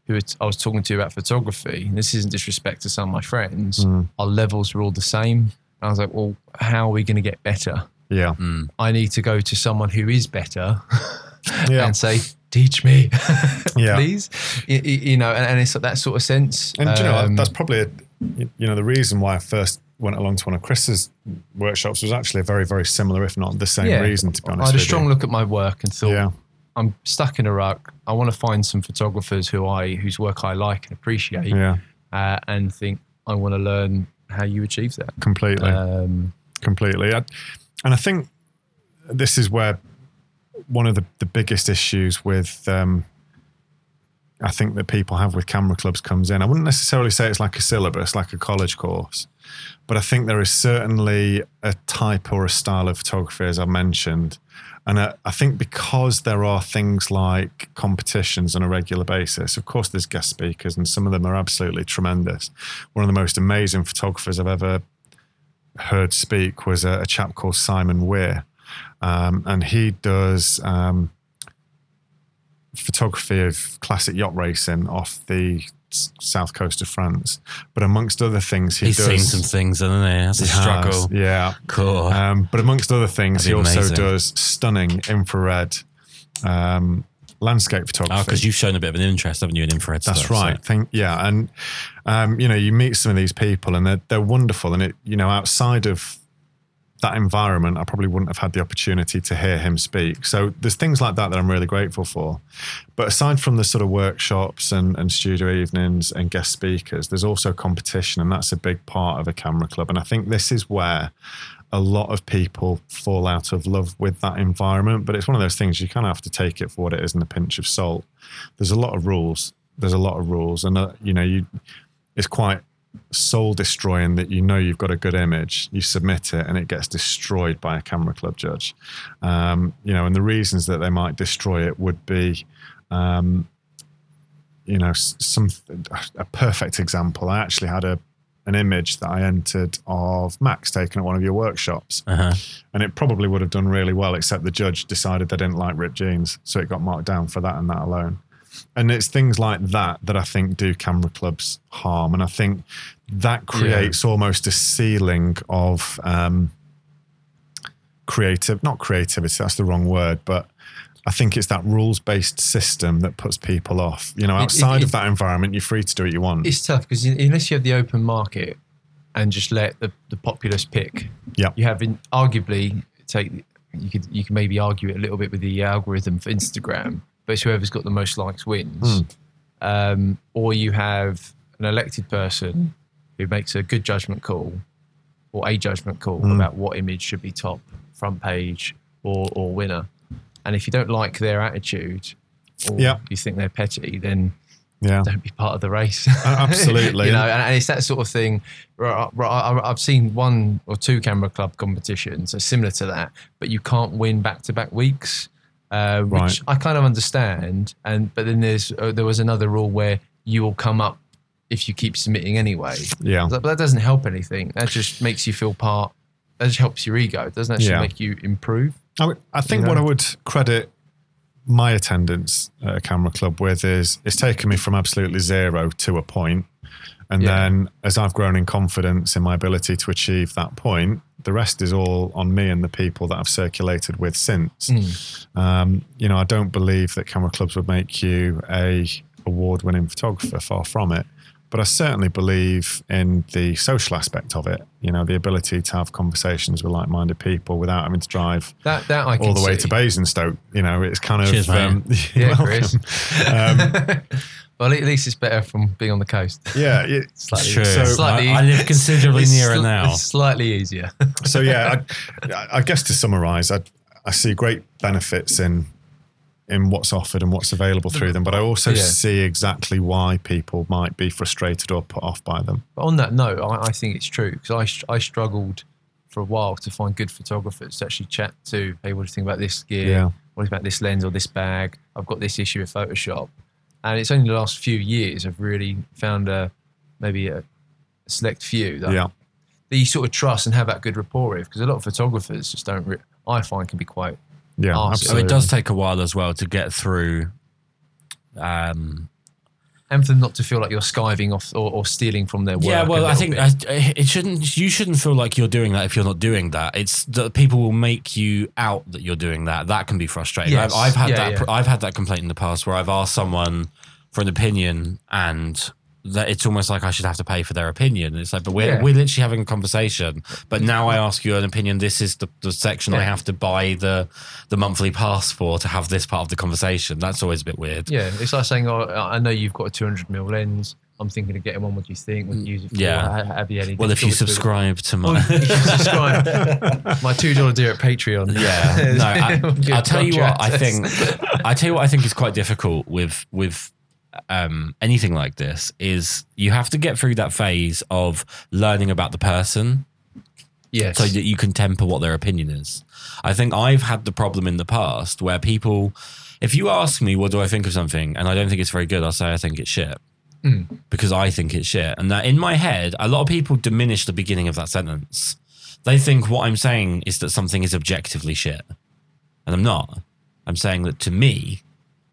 who I was talking to about photography. And this isn't disrespect to some of my friends. Mm. Our levels were all the same. And I was like, well, how are we going to get better? yeah, Mm. I need to go to someone who is better yeah, and say, teach me, Yeah. please. You, you know, and, and it's that sort of sense. and do you know Um, that's probably a, you know the reason why I first went along to one of Kris's workshops was actually a very very similar, if not the same yeah, reason. To be honest. I honest, had a strong you. look at my work and thought, Yeah, I'm stuck in a rut. I want to find some photographers who I whose work I like and appreciate, yeah, uh, and think I want to learn how you achieve that. completely. Um, completely. I, and I think this is where one of the, the biggest issues with, um, I think that people have with camera clubs comes in. I wouldn't necessarily say it's like a syllabus, like a college course, but I think there is certainly a type or a style of photography, as I mentioned. And I, I think because there are things like competitions on a regular basis, of course, there's guest speakers, and some of them are absolutely tremendous. One of the most amazing photographers I've ever heard speak was a, a chap called Simon Weir. Um, and he does um, photography of classic yacht racing off the south coast of France. But amongst other things, he He's does. seen some things, hasn't he? That's a he has, struggle. yeah. Cool. Um, but amongst other things, he be also amazing. does stunning infrared um, landscape photography. Oh, because you've shown a bit of an interest, haven't you, in infrared That's stuff? so- right. Think yeah, and um, you know, you meet some of these people, and they're they're wonderful. And it, you know, outside of that environment, I probably wouldn't have had the opportunity to hear him speak. So there's things like that that I'm really grateful for. But aside from the sort of workshops and, and studio evenings and guest speakers, there's also competition, and that's a big part of a camera club. And I think this is where a lot of people fall out of love with that environment. But it's one of those things you kind of have to take it for what it is and a pinch of salt. There's a lot of rules. There's a lot of rules, and uh, you know, you it's quite soul destroying that you know you've got a good image, you submit it, and it gets destroyed by a camera club judge. Um, you know, and the reasons that they might destroy it would be. Um, you know, some a perfect example. I actually had a an image that I entered of Max taken at one of your workshops, Uh-huh. and it probably would have done really well, except the judge decided they didn't like ripped jeans, so it got marked down for that and that alone. And it's things like that that I think do camera clubs harm, and I think that creates almost a ceiling of um, creative, not creativity, that's the wrong word, but I think it's that rules based system that puts people off. You know, It- it- outside it- of that environment, you're free to do what you want. it's tough because unless you have the open market and just let the, the populace pick, Yeah. you have in, arguably take you could you can maybe argue it a little bit with the algorithm for Instagram, but it's whoever's got the most likes wins. Hmm. Um, or you have an elected person who makes a good judgment call or a judgment call Hmm. about what image should be top, front page, or or winner. And if you don't like their attitude, or Yeah. you think they're petty, then Yeah. don't be part of the race. absolutely. you know, and, and it's that sort of thing. Right, right, I- I've seen one or two camera club competitions are similar to that, but you can't win back to back weeks, uh, which Right. I kind of understand. And but then there's uh, there was another rule where you will come up if you keep submitting anyway. Yeah. But that doesn't help anything. That just makes you feel part. That just helps your ego. It doesn't actually Yeah. make you improve. I, would- I think You what? I would credit my attendance at a camera club with is it's taken me from absolutely zero to a point. And Yeah. then as I've grown in confidence in my ability to achieve that point, the rest is all on me and the people that I've circulated with since. Mm. Um, you know, I don't believe that camera clubs would make you a award-winning photographer. Far from it. But I certainly believe in the social aspect of it. You know, the ability to have conversations with like-minded people without having to drive That that I all the way see. to Basingstoke. You know, it's kind of Cheers, um, Yeah. Kris. Um, Well, at least it's better from being on the coast. yeah, it, Slightly, True. So- slightly, I, I live considerably nearer sli- now. slightly easier. so yeah, I, I guess to summarise, I, I see great benefits in in what's offered and what's available through them, but I also Yeah. see exactly why people might be frustrated or put off by them. But on that note, I, I think it's true because I, I struggled for a while to find good photographers to actually chat to. Hey, what do you think about this gear? Yeah. What do you think about this lens or this bag? I've got this issue with Photoshop, and it's only the last few years I've really found a maybe a select few that, Yeah, that you sort of trust and have that good rapport with because a lot of photographers just don't. Re- I find can be quite yeah, Awesome. So absolutely. it does take a while as well to get through. Um, and for them not to feel like you're skiving off or, or stealing from their work. yeah, well, I think. I, it shouldn't. You shouldn't feel like you're doing that if you're not doing that. It's that people will make you out that you're doing that. That can be frustrating. Yes. I've, I've had Yeah, that. yeah. I've had that complaint in the past where I've asked someone for an opinion and. That it's almost like I should have to pay for their opinion. It's like, but we're Yeah. we're literally having a conversation. But now I ask you an opinion. This is the, the section I have to buy the the monthly pass for to have this part of the conversation. That's always a bit weird. Yeah, it's like saying, "Oh, I know you've got a 200 mil lens. I'm thinking of getting one. What do you think? What do mm, you use it for? Yeah. Have you any? Well, if you difficulty with it?" subscribe to oh, my if you subscribe, my two dollar deal at Patreon. Yeah, no. I, I'll tell you what. I think. I tell you what. I think is quite difficult with with um, anything like this is you have to get through that phase of learning about the person yes. so that you can temper what their opinion is. I think I've had the problem in the past where people, if you ask me what do I think of something and I don't think it's very good, I'll say I think it's shit. Mm. Because I think it's shit. And that in my head, a lot of people diminish the beginning of that sentence. They think what I'm saying is that something is objectively shit. And I'm not. I'm saying that to me,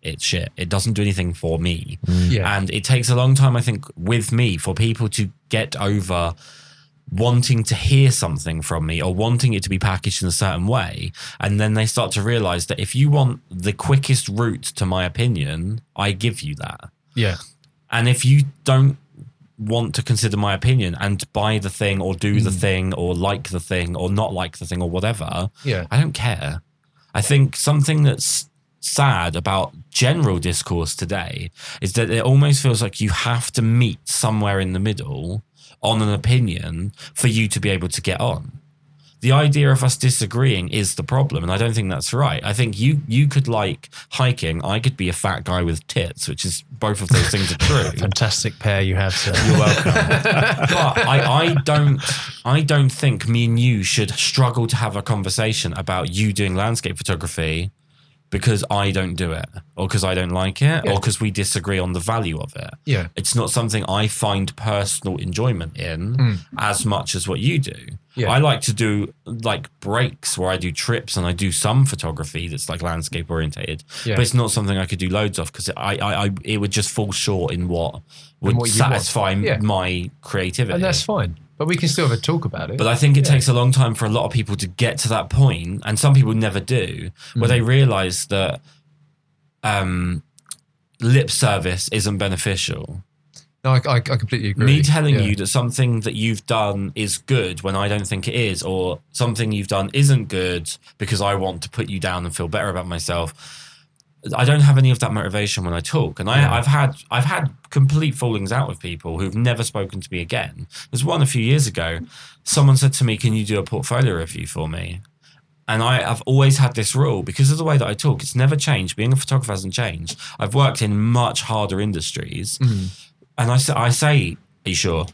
it's shit. It doesn't do anything for me. Mm. yeah. And it takes a long time, I think, with me for people to get over wanting to hear something from me or wanting it to be packaged in a certain way. And then they start to realize that if you want the quickest route to my opinion, I give you that. yeah. And if you don't want to consider my opinion and buy the thing or do the mm. thing or like the thing or not like the thing or whatever, Yeah. I don't care. I think something that's sad about general discourse today is that it almost feels like you have to meet somewhere in the middle on an opinion for you to be able to get on. The idea of us disagreeing is the problem, and I don't think that's right. I think you you could like hiking. I could be a fat guy with tits, which is both of those things are true. Fantastic pair you have, sir. You're welcome. but I, I don't I don't think me and you should struggle to have a conversation about you doing landscape photography because I don't do it or because I don't like it or because we disagree on the value of it. Yeah. It's not something I find personal enjoyment in mm. as much as what you do. Yeah. I like to do like breaks where I do trips and I do some photography that's like landscape orientated, Yeah. but it's not something I could do loads of because I, I, I, it would just fall short in what would what satisfy Yeah. my creativity. And that's fine. But we can still have a talk about it. But I think it Yeah. takes a long time for a lot of people to get to that point, and some people never do, where Mm. they realize that um, lip service isn't beneficial. no, I, I, I completely agree. Me telling Yeah. you that something that you've done is good when I don't think it is, or something you've done isn't good because I want to put you down and feel better about myself. I don't have any of that motivation when I talk, and I. I've had I've had complete fallings out with people who've never spoken to me again. There's one a few years ago. Someone said to me, "Can you do a portfolio review for me?" And I, I've always had this rule because of the way that I talk. It's never changed. Being a photographer hasn't changed. I've worked in much harder industries, Mm-hmm. and I say, I say, "Are you sure?"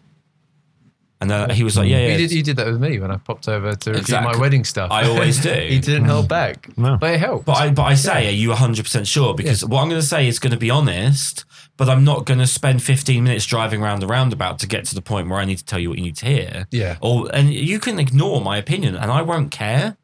And then he was like, mm. "Yeah, yeah." You did, you did that with me when I popped over to review Exactly. my wedding stuff. I always do. he didn't mm. hold back. No. But it helped. But I, but I say, are you 100% sure? Because what I'm going to say is going to be honest, but I'm not going to spend 15 minutes driving around the roundabout to get to the point where I need to tell you what you need to hear. Yeah. Or and you can ignore my opinion, and I won't care.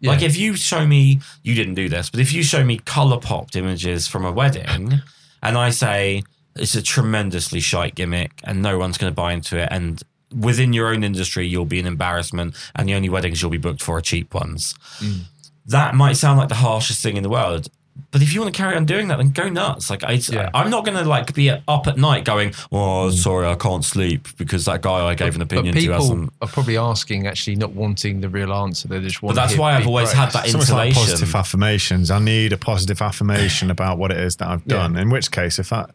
Yeah. Like if you show me, you didn't do this, but if you show me color popped images from a wedding, and I say, it's a tremendously shite gimmick, and no one's going to buy into it. And within your own industry, you'll be an embarrassment, and the only weddings you'll be booked for are cheap ones. Mm. That might sound like the harshest thing in the world. But if you want to carry on doing that, then go nuts. Like I, Yeah. I'm not going to like be up at night going, "Oh, mm. sorry, I can't sleep because that guy I gave an But opinion to people hasn't." are probably asking, actually, not wanting the real answer. They just want. But that's to why I've always praise. had that It's almost like positive affirmations. I need a positive affirmation about what it is that I've Yeah. done. In which case, if that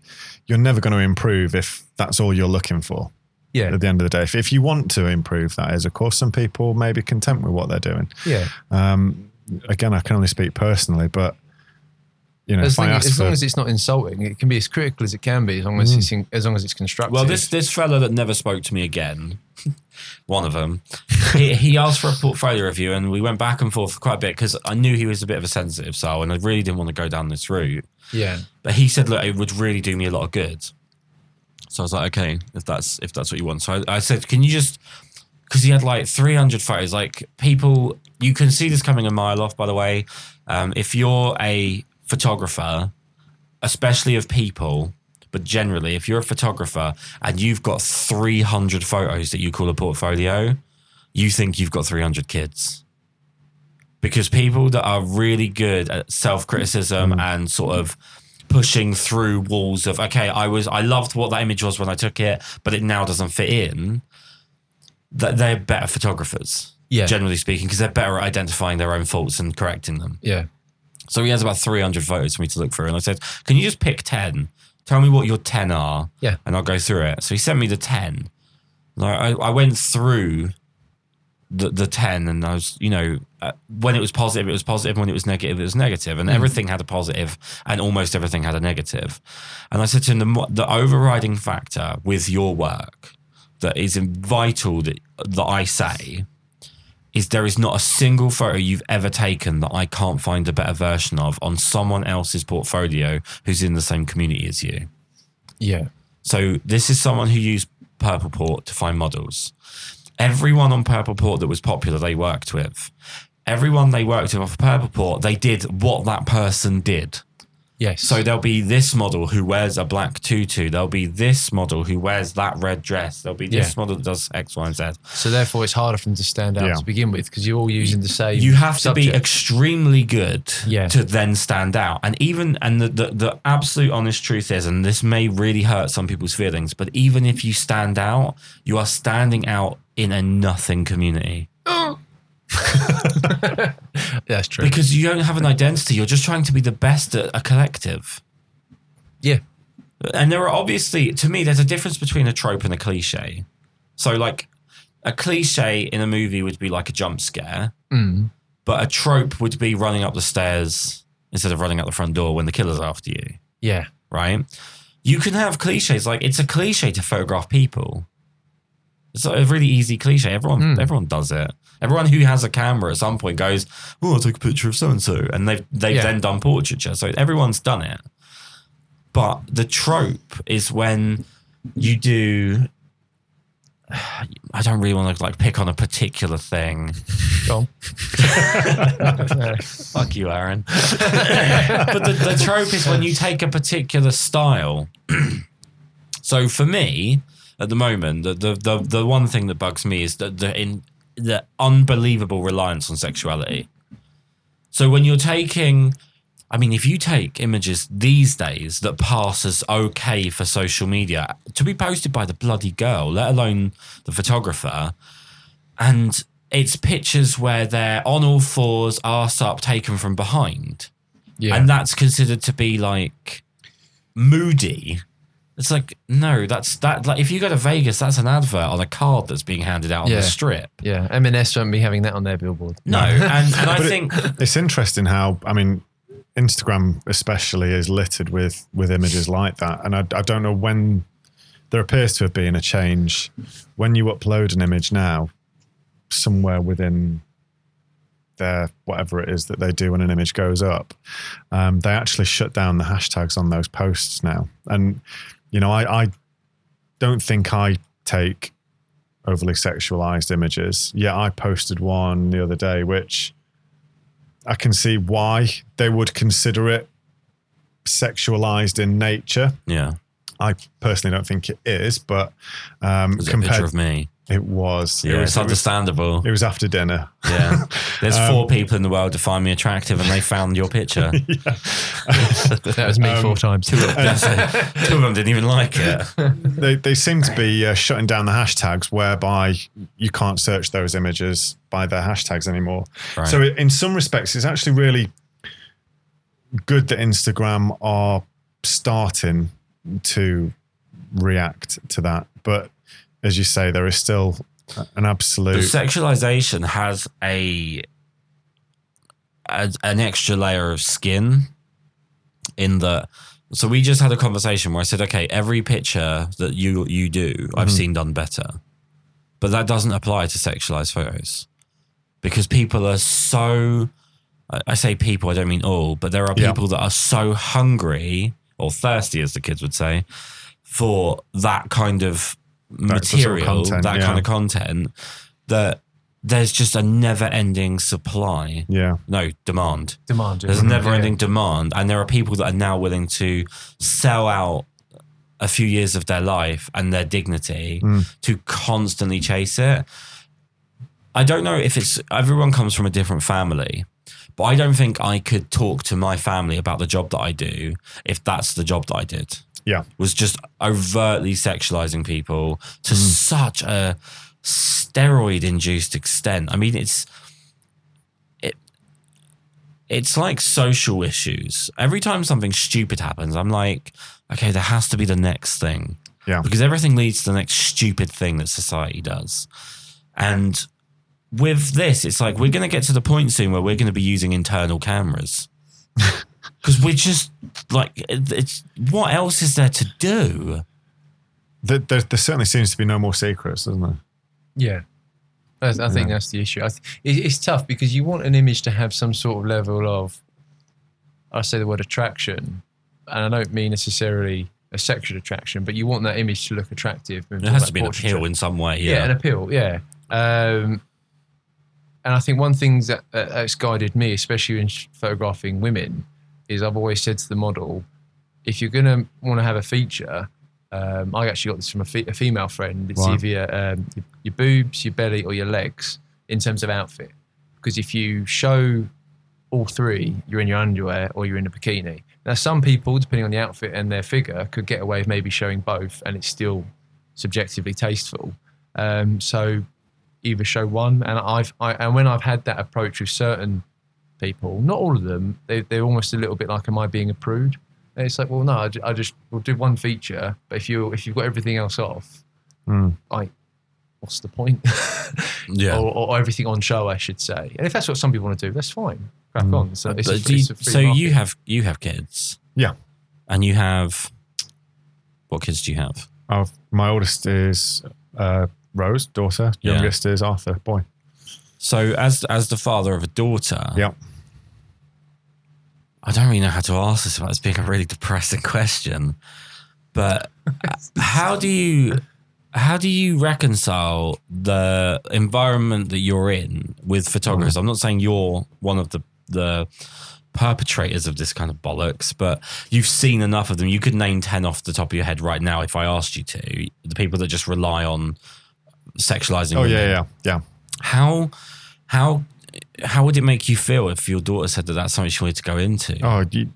you're never going to improve if that's all you're looking for. Yeah, At the end of the day, if, if you want to improve, that is, of course, some people may be content with what they're doing. yeah. Um, again, I can only speak personally, but you know, As, if I long, as for, long as it's not insulting, it can be as critical as it can be, as long as it's in, as long as it's constructive. Well, this this fella that never spoke to me again, one of them, he, he asked for a portfolio review, and we went back and forth for quite a bit because I knew he was a bit of a sensitive soul, and I really didn't want to go down this route. yeah, But he said, "Look, it would really do me a lot of good." So I was like, "Okay, if that's if that's what you want." So I, I said, "Can you just?" Because he had like 300 photos. Like people, you can see this coming a mile off. By the way, um, if you're a photographer, especially of people, but generally, if you're a photographer and you've got 300 photos that you call a portfolio, you think you've got 300 kids. Because people that are really good at self criticism and sort of pushing through walls of, okay, I was, I loved what that image was when I took it, but it now doesn't fit in, that they're better photographers, yeah, generally speaking, because they're better at identifying their own faults and correcting them. yeah, So he has about 300 photos for me to look through. And I said, Can you just pick 10? Tell me what your 10 are. Yeah. And I'll go through it. So he sent me the 10. I, I went through the, the 10 and I was, you know, uh, when it was positive, it was positive. When it was negative, it was negative. And everything had a positive and almost everything had a negative. And I said to him, the, the overriding factor with your work that is vital that, that I say is there is not a single photo you've ever taken that I can't find a better version of on someone else's portfolio who's in the same community as you. yeah, So this is someone who used Purple Port to find models. Everyone on Purple Port that was popular, they worked with. Everyone they worked with off Purple Port, they did what that person did. yes. So there'll be this model who wears a black tutu. There'll be this model who wears that red dress. There'll be this Yeah. model that does X, Y, and Z. so therefore, it's harder for them to stand out Yeah. to begin with because you're all using the same. you have to be extremely good Yeah. to then stand out and even and the, the the absolute honest truth is and this may really hurt some people's feelings but even if you stand out you are standing out in a nothing community That's true. because you don't have an identity you're just trying to be the best at a collective yeah, and there are obviously to me there's a difference between a trope and a cliche so like a cliche in a movie would be like a jump scare mm. but a trope would be running up the stairs instead of running out the front door when the killer's after you yeah, right? You can have cliches like it's a cliche to photograph people. It's a really easy cliche. Everyone Mm. everyone does it. Everyone who has a camera at some point goes, "Oh, I'll take a picture of so and so," and they've they've Yeah. then done portraiture. So everyone's done it. But the trope is when you do. I don't really want to like pick on a particular thing. go on. Fuck you, Aaron. but the, the trope is when you take a particular style. so for me, at the moment, the, the the the one thing that bugs me is the the in the unbelievable reliance on sexuality. So when you're taking I mean, if you take images these days that pass as okay for social media to be posted by the bloody girl, let alone the photographer, and it's pictures where they're on all fours, arse up, taken from behind, yeah, and that's considered to be like moody. It's like no, that's that. Like if you go to Vegas, that's an advert on a card that's being handed out on Yeah. the strip. yeah. M&S won't be having that on their billboard. No, and, and I But it- think it's interesting how I mean, Instagram especially is littered with with images like that, and I, I don't know when there appears to have been a change when you upload an image now, somewhere within their whatever it is that they do when an image goes up, um, they actually shut down the hashtags on those posts now, and you know I, I don't think I take overly sexualized images. Yeah, I posted one the other day, which I can see why they would consider it sexualized in nature. yeah, I personally don't think it is, but um, it a picture compared, of me? It was. Yeah, it was, it's it was, understandable. it was after dinner. Yeah. There's Um, four people in the world to find me attractive and they found your picture. That was me Um, four times. That's it. Two of them didn't even like it. they, they seem to be uh, shutting down the hashtags whereby you can't search those images by their hashtags anymore. Right. So in some respects, it's actually really good that Instagram are starting to react to that. But as you say, there is still an The absolute. sexualization has a, a an extra layer of skin in the so we just had a conversation where I said, okay, every picture that you you do, I've Mhm. seen done better. But that doesn't apply to sexualized photos. Because people are so I- I say people, I don't mean all, but there are Yeah. people that are so hungry or thirsty, as the kids would say, for that kind of That sort of material, content, that yeah. kind of content, that there's just a never ending supply. yeah. No, demand. Demand. There's a never ending demand. And there are people that are now willing to sell out a few years of their life and their dignity Mm. to constantly chase it. I don't know if it's everyone comes from a different family, but I don't think I could talk to my family about the job that I do if that's the job that I did. Yeah. Was just overtly sexualizing people to Mm. such a steroid induced extent. I mean, it's it it's like social issues. Every time something stupid happens, I'm like, okay, there has to be the next thing. Yeah. Because everything leads to the next stupid thing that society does. And with this, it's like we're going to get to the point soon where we're going to be using internal cameras. Because we're just like, it's what else is there to do? There, there, there certainly seems to be no more secrets, doesn't there? Yeah. That's, I think Yeah. that's the issue. I th- it, it's tough because you want an image to have some sort of level of, I say the word attraction, and I don't mean necessarily a sexual attraction, but you want that image to look attractive. It has to be an appeal in some way. Yeah, Yeah. an appeal. Yeah. Um, and I think one thing that uh, that's guided me, especially in sh- photographing women, is I've always said to the model, if you're going to want to have a feature, um, I actually got this from a, fe- a female friend. It's Wow. either um, your, your boobs, your belly, or your legs in terms of outfit. Because if you show all three, you're in your underwear or you're in a bikini. Now, some people, depending on the outfit and their figure, could get away with maybe showing both, and it's still subjectively tasteful. Um, so either show one, and I've I, and when I've had that approach with certain people, not all of them, they, they're almost a little bit like, "Am I being a prude?" And it's like, well, no, I, ju- I just will do one feature, but if you if you've got everything else off, Mm. like, what's the point? Yeah. or, or everything on show, I should say. And if that's what some people want to do, that's fine. Crack Mm. on. So, it's a, you- it's a free so market. you have you have kids. Yeah. And you have what kids do you have? Oh, my oldest is uh, Rose, daughter. Yeah. Youngest is Arthur, boy. So as as the father of a daughter, Yeah. I don't really know how to ask this without this being a really depressing question. But how do you how do you reconcile the environment that you're in with photographers? Mm. I'm not saying you're one of the the perpetrators of this kind of bollocks, but you've seen enough of them. You could name ten off the top of your head right now if I asked you to. The people that just rely on sexualizing. Oh, women. yeah, yeah, yeah. How how how would it make you feel if your daughter said that that's something she wanted to go into? Oh, you.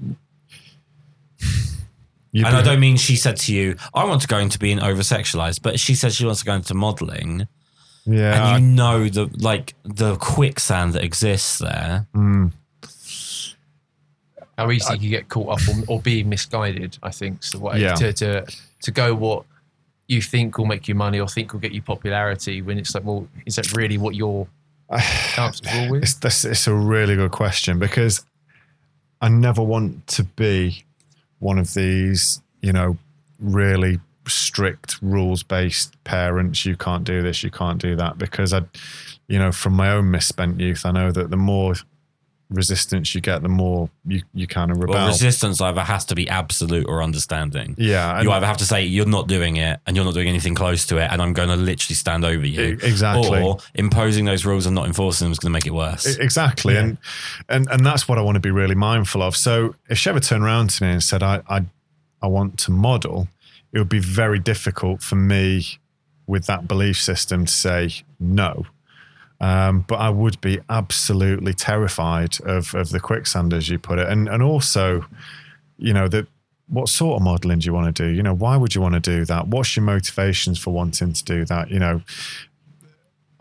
You'd and I don't mean she said to you, "I want to go into being over sexualized," but she said she wants to go into modeling, Yeah. and you know the like the quicksand that exists there. mm, how easy you get caught up or, or being misguided. I think is the way Yeah. to, to to go what you think will make you money or think will get you popularity when it's like, well, is that really what you're comfortable with? It's, this, it's a really good question because I never want to be one of these, you know, really strict rules based parents. You can't do this, you can't do that. Because I, you know, from my own misspent youth, I know that the more resistance you get, the more you, you kind of rebel. Well, resistance either has to be absolute or understanding. yeah. You either have to say you're not doing it, and you're not doing anything close to it, and I'm going to literally stand over you. Exactly. Or imposing those rules and not enforcing them is going to make it worse. Exactly, Yeah. and and and that's what I want to be really mindful of. So if she ever turned around to me and said, "I I, I want to model," it would be very difficult for me with that belief system to say no. Um, but I would be absolutely terrified of of the quicksand, as you put it, and and also, you know, that what sort of modeling do you want to do? You know, why would you want to do that? What's your motivations for wanting to do that? You know,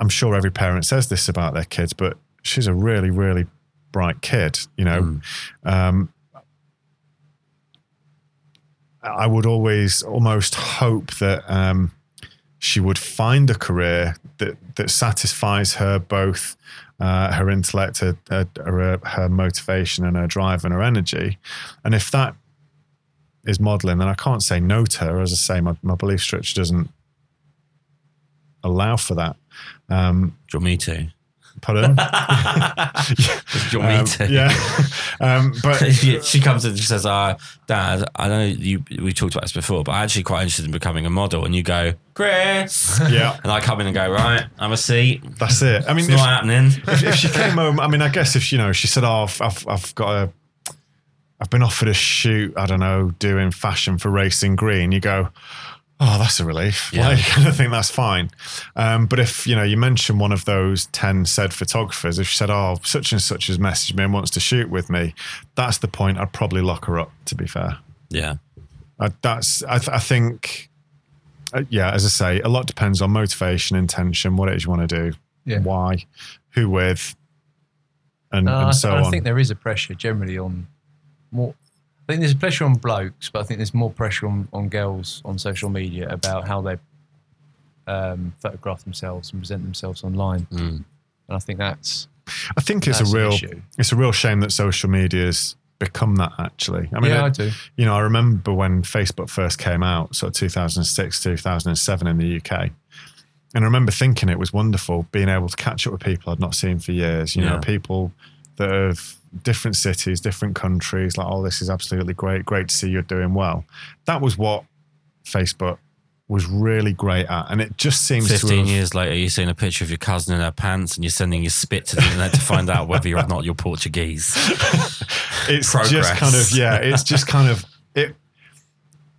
I'm sure every parent says this about their kids, but she's a really, really bright kid. You know, um, I would always almost hope that um, she would find a career that that satisfies her both uh, her intellect, her, her, her, her motivation, and her drive and her energy. And if that is modeling, then I can't say no to her. As I say, my, my belief structure doesn't allow for that. Um, Do you want me to? Pardon? Do you want me Um, to? yeah. Um, but she comes in and she says, uh, Dad, I know you we talked about this before, but I'm actually quite interested in becoming a model. And you go, Kris. yeah, And I come in and go, right, have a seat. that's it. I mean, It's if, not happening. if, if she came home, I mean, I guess if you know, she said, "Oh, I've, I've, I've got a, I've been offered a shoot. I don't know, doing fashion for Racing Green." You go, "Oh, that's a relief." Yeah. Like, I think that's fine. Um, but if you know, you mention one of those ten said photographers, if she said, "Oh, such and such has messaged me and wants to shoot with me," that's the point. I'd probably lock her up. To be fair, Yeah. I, that's I, th- I think. uh, yeah, as I say, a lot depends on motivation, intention, what it is you want to do, Yeah. why, who with, and, No, I, and so I on. I think there is a pressure generally on more. I think there's a pressure on blokes, but I think there's more pressure on, on girls on social media about how they um, photograph themselves and present themselves online. Mm. And I think that's I think it's a real it's a real shame that social media's become that actually. I mean, yeah, I- I do. you know, I remember when Facebook first came out, sort of 2006, 2007 in the UK. And I remember thinking it was wonderful being able to catch up with people I'd not seen for years, you know, people that have different cities, different countries, like, oh, this is absolutely great. Great to see you're doing well. That was what Facebook was really great at. And it just seems to 15 have, years later, you're seeing a picture of your cousin in her pants and you're sending your spit to the internet to find out whether or not you're Portuguese. it's progress. just kind of yeah it's just kind of it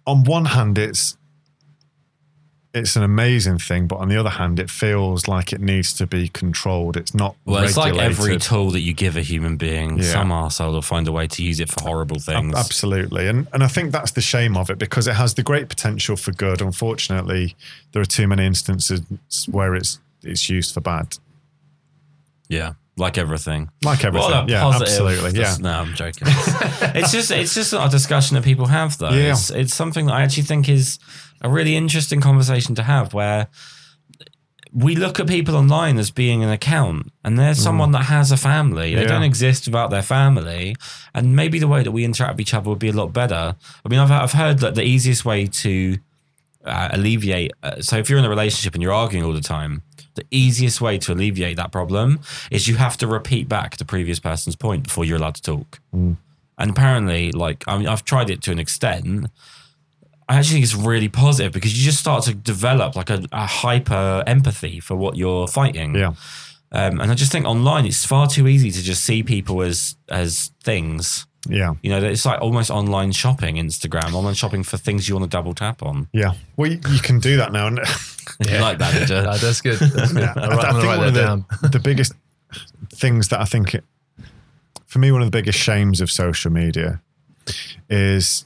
on one hand it's it's an amazing thing but on the other hand it feels like it needs to be controlled it's not Well, it's like every tool that you give a human being, Yeah. some arsehole will find a way to use it for horrible things. absolutely and and i think that's the shame of it because it has the great potential for good unfortunately there are too many instances where it's it's used for bad Yeah, like everything. like everything a yeah positive- absolutely yeah No, I'm joking. it's just it's just not a discussion that people have though. Yeah. It's, it's something that I actually think is a really interesting conversation to have where we look at people online as being an account and they're someone that has a family. They Mm. Yeah. don't exist without their family. And maybe the way that we interact with each other would be a lot better. I mean, I've, I've heard that the easiest way to uh, alleviate, uh, so if you're in a relationship and you're arguing all the time, the easiest way to alleviate that problem is you have to repeat back the previous person's point before you're allowed to talk. Mm. And apparently, like, I mean, I've tried it to an extent. I actually think it's really positive because you just start to develop like a, a hyper empathy for what you're fighting. yeah Um, and I just think online it's far too easy to just see people as as things. yeah You know, it's like almost online shopping, Instagram, online shopping for things you want to double tap on. yeah well you, you can do that now and You like that, did you? No, that's good. That's good. Yeah, All right, I I'm going think write one that of down. the, the biggest things that I think, it, for me, one of the biggest shames of social media is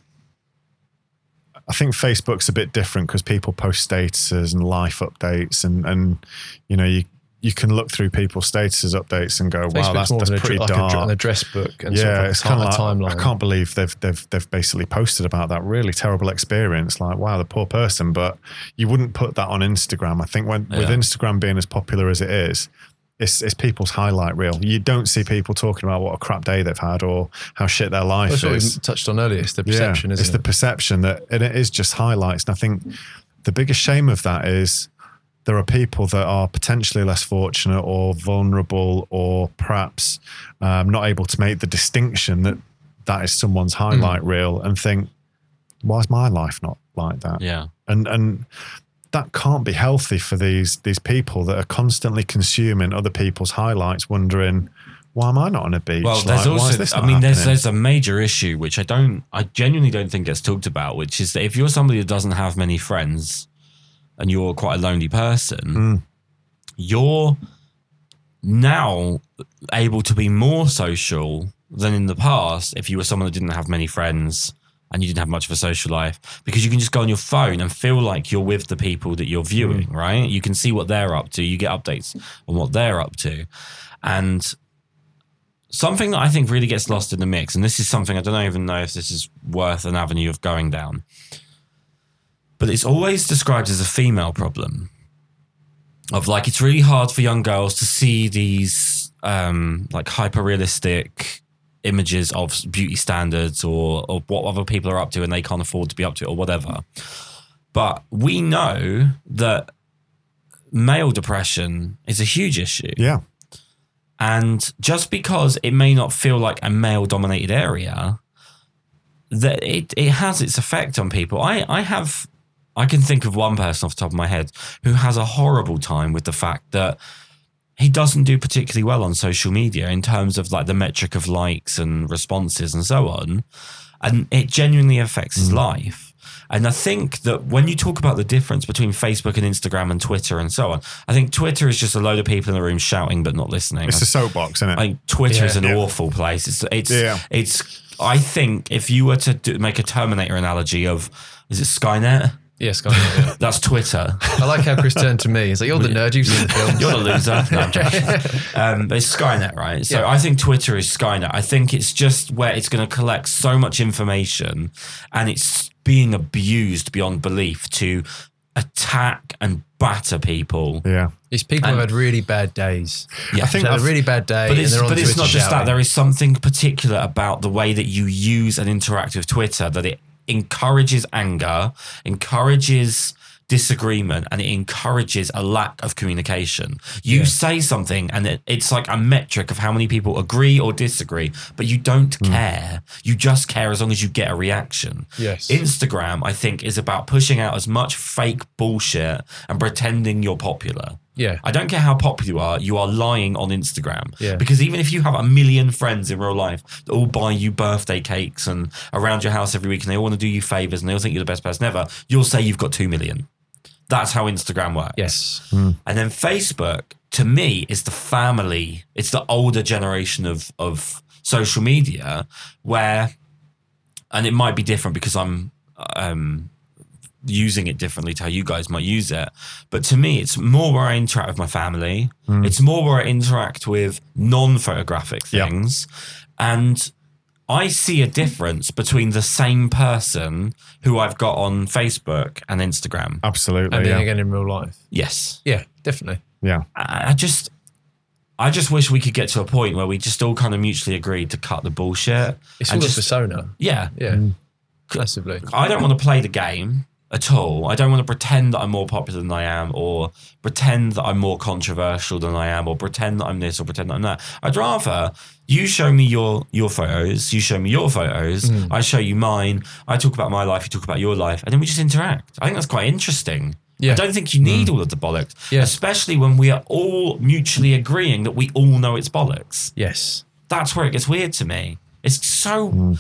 I think Facebook's a bit different because people post statuses and life updates, and and you know you you can look through people's statuses updates and go, wow, Facebook's that's that's pretty like dark. an address book and yeah, sort of like it's kind of like timeline. I can't believe they've they've they've basically posted about that really terrible experience. Like, wow, the poor person. But you wouldn't put that on Instagram. I think when with Instagram being as popular as it is, it's it's people's highlight reel. You don't see people talking about what a crap day they've had or how shit their life That's what we is. touched on earlier. It's the perception, yeah, isn't it's it? the perception that and it is just highlights. And I think the biggest shame of that is there are people that are potentially less fortunate or vulnerable or perhaps um, not able to make the distinction that that is someone's highlight reel and think, why is my life not like that? Yeah. And and that can't be healthy for these these people that are constantly consuming other people's highlights, wondering why am I not on a beach? Well, Like, there's why is also, this I mean, there's there's a major issue which I don't, I genuinely don't think gets talked about, which is that if you're somebody that doesn't have many friends and you're quite a lonely person, Mm. you're now able to be more social than in the past if you were someone that didn't have many friends and you didn't have much of a social life because you can just go on your phone and feel like you're with the people that you're viewing, right? You can see what they're up to, you get updates on what they're up to. And something that I think really gets lost in the mix, and this is something I don't even know if this is worth an avenue of going down, but it's always described as a female problem. Of like, it's really hard for young girls to see these um, like hyper realistic images of beauty standards or, or what other people are up to and they can't afford to be up to it or whatever. But we know that male depression is a huge issue. yeah, And just because it may not feel like a male dominated area, that it, it has its effect on people. I, I have I can think of one person off the top of my head who has a horrible time with the fact that he doesn't do particularly well on social media in terms of like the metric of likes and responses and so on. And it genuinely affects his mm. life. And I think that when you talk about the difference between Facebook and Instagram and Twitter and so on, I think Twitter is just a load of people in the room shouting but not listening. it's a soapbox, isn't it? I Twitter is an Yeah. awful place. It's it's Yeah. it's. I think if you were to do, make a Terminator analogy of, is it Skynet? Yes, guys. Yeah. That's Twitter. I like how Kris turned to me. He's like, "You're the nerd. You've seen the film. You're the loser. No, I'm joking. Um, but it's Skynet, right? So Yeah. I think Twitter is Skynet. I think it's just where it's going to collect so much information and it's being abused beyond belief to attack and batter people. yeah. It's people who had really bad days. Yeah. I think They had a I've- really bad day, But it's, they're on but it's not just that. There is something particular about the way that you use and interact with Twitter that it encourages anger, encourages disagreement, and it encourages a lack of communication. You Yeah. say something, and it, it's like a metric of how many people agree or disagree, but you don't Hmm. care. You just care as long as you get a reaction. Yes. Instagram, I think, is about pushing out as much fake bullshit and pretending you're popular. Yeah. I don't care how popular you are, you are lying on Instagram. Yeah. Because even if you have a million friends in real life that all buy you birthday cakes and around your house every week and they all want to do you favors and they all think you're the best person ever, you'll say you've got 2 million. That's how Instagram works. Yes. And then Facebook, to me, is the family. It's the older generation of of social media where, and it might be different because I'm um, using it differently to how you guys might use it. But to me, it's more where I interact with my family. Hmm. It's more where I interact with non-photographic Yeah. things, and I see a difference between the same person who I've got on Facebook and Instagram. Absolutely. And then yeah. again in real life. Yes. Yeah, definitely. yeah. I I just, I just wish we could get to a point where we just all kind of mutually agreed to cut the bullshit. It's and all a persona. yeah. Yeah. Hmm. Massively. I don't want to play the game at all. I don't want to pretend that I'm more popular than I am, or pretend that I'm more controversial than I am, or pretend that I'm this, or pretend that I'm that. I'd rather you show me your your photos, you show me your photos, Mm. I show you mine. I talk about my life, you talk about your life, and then we just interact. I think that's quite interesting. Yeah. I don't think you need all of the bollocks, Yeah. especially when we are all mutually agreeing that we all know it's bollocks. Yes. That's where it gets weird to me. It's so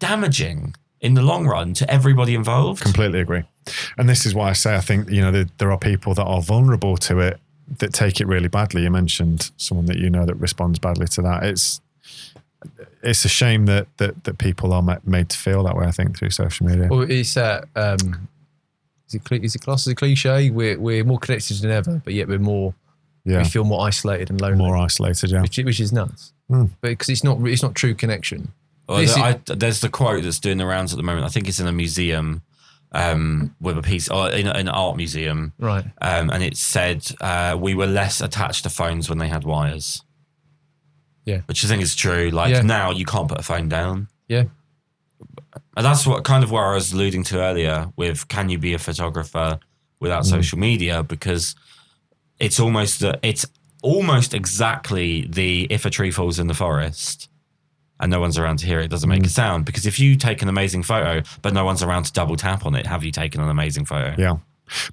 damaging in the long run to everybody involved. Completely agree. And this is why I say I think you know there, there are people that are vulnerable to it that take it really badly. You mentioned someone that you know that responds badly to that. It's it's a shame that that that people are made to feel that way. I think through social media. Well, it's that. Um, is it, cli- is it classed as a cliche? We're, we're more connected than ever, but yet we're more, yeah, we feel more isolated and lonely, more isolated. Yeah, which, which is nuts. Hmm. But because it's not, it's not true connection. Well, is- I, there's the quote that's doing the rounds at the moment. I think it's in a museum um, with a piece, or in, an art museum, Right. um, and it said uh, we were less attached to phones when they had wires. Yeah. which I think is true. Like Yeah. now, you can't put a phone down. Yeah. And that's what kind of where I was alluding to earlier with can you be a photographer without social media? Because it's almost the it's almost exactly the if a tree falls in the forest and no one's around to hear it, it doesn't make a sound. Because if you take an amazing photo but no one's around to double tap on it, have you taken an amazing photo? yeah.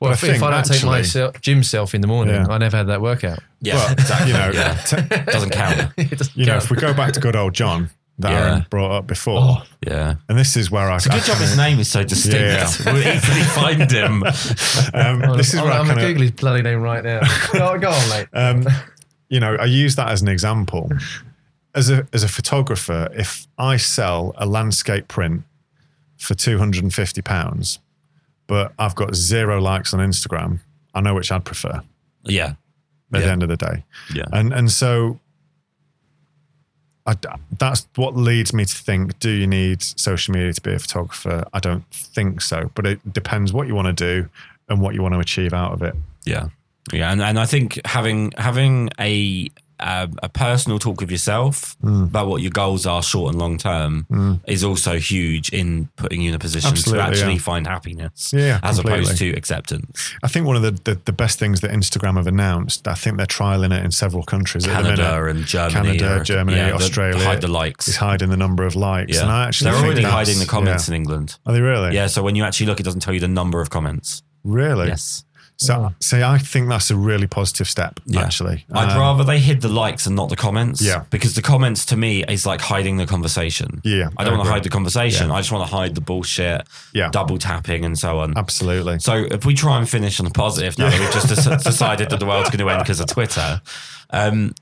Well, I if, if I don't take my self, gym self in the morning, Yeah. I never had that workout. Yeah, Well, exactly. you know, yeah. t- doesn't count. It doesn't you know, if we go back to good old John that Yeah. Aaron brought up before, Oh. Yeah. and this is where I. It's a good job his name is so distinct. Yeah. We'll easily find him. Um, this is I'm, where I I'm gonna Google his bloody name right now. go, go on, mate. um, you know, I use that as an example. As a as a photographer, if I sell a landscape print for two hundred and fifty pounds, but I've got zero likes on Instagram, I know which I'd prefer Yeah. at the end of the day. Yeah. And and so I, that's what leads me to think: Do you need social media to be a photographer? I don't think so, but it depends what you want to do and what you want to achieve out of it. Yeah, yeah, and and I think having having a a, a personal talk with yourself Mm. about what your goals are, short and long term, is also huge in putting you in a position Absolutely, to actually yeah. find happiness, Yeah, as opposed to acceptance. I think one of the, the, the best things that Instagram have announced, I think they're trialing it in several countries at the Canada and Germany, Canada, Germany, yeah, the- Australia, hide the likes. is hiding the number of likes. Yeah, And I actually they're think already hiding the comments yeah. in England. Are they really? Yeah, so when you actually look, it doesn't tell you the number of comments. Really? Yes, So, see, I think that's a really positive step, Yeah. actually. I'd Um, rather they hid the likes and not the comments. Yeah. because the comments to me is like hiding the conversation. Yeah, I don't want to hide the conversation. Yeah. I just want to hide the bullshit, Yeah. double tapping, and so on. Absolutely. So if we try and finish on a positive now that we've just des- decided that the world's going to end because of Twitter, um,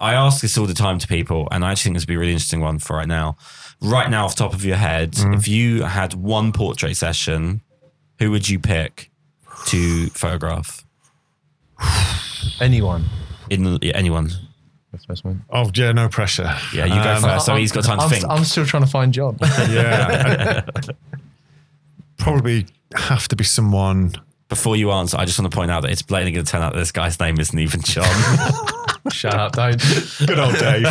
I ask this all the time to people, and I actually think this would be a really interesting one for right now. Right now, off the top of your head, Mm-hmm. if you had one portrait session, who would you pick to photograph? Anyone. In yeah, anyone? The first one. Oh, yeah, no pressure. Yeah, you go Um, first. So he's got time to I'm, think. I'm still trying to find John. Yeah. Probably have to be someone. Before you answer, I just want to point out that it's blatantly going to turn out that this guy's name isn't even John. Shut up, don't. Good old Dave.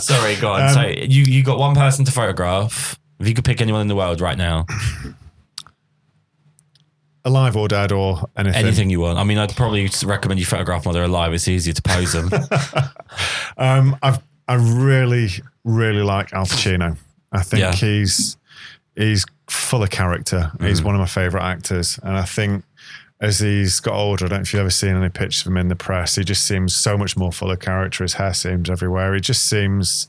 Sorry, go on. Um, so you you got one person to photograph. If you could pick anyone in the world right now, Alive or dead or anything. anything you want. I mean, I'd probably recommend you photograph while they're alive. It's easier to pose them. Um, I've, I really, really like Al Pacino. I think Yeah. he's he's full of character. He's Mm. one of my favorite actors, and I think as he's got older, I don't know if you've ever seen any pictures of him in the press. He just seems so much more full of character. His hair seems everywhere. He just seems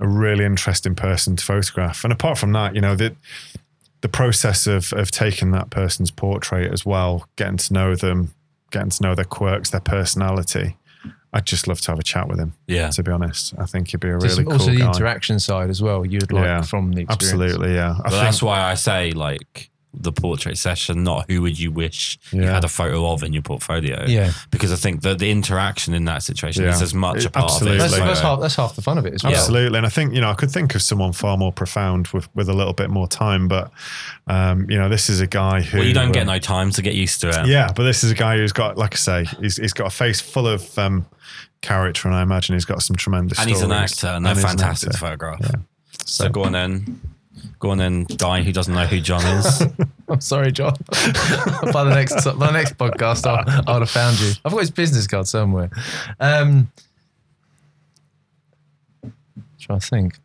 a really interesting person to photograph. And apart from that, you know, the the process of of taking that person's portrait as well, getting to know them, getting to know their quirks, their personality. I'd just love to have a chat with him. Yeah. To be honest, I think he'd be a There's really cool also the guy. interaction side as well. You'd like Yeah, from the experience. Absolutely, yeah. I But think, that's why I say like the portrait session, not who would you wish you had a photo of in your portfolio. Yeah. Because I think that the interaction in that situation Yeah. is as much a part absolutely. of it. That's, as that's, half, that's half the fun of it as well. absolutely, and I think you know I could think of someone far more profound with with a little bit more time, but um, you know this is a guy who Well, you don't get um, no time to get used to it. Yeah, but this is a guy who's got, like I say, he's, he's got a face full of um, character, and I imagine he's got some tremendous. And he's an stories. actor, and they're he's an fantastic photograph. Yeah. So go on then. Go on then, guy who doesn't know who John is. I'm sorry, John. by the next by the next podcast, I'll, I would have found you. I've got his business card somewhere. Um, trying to think.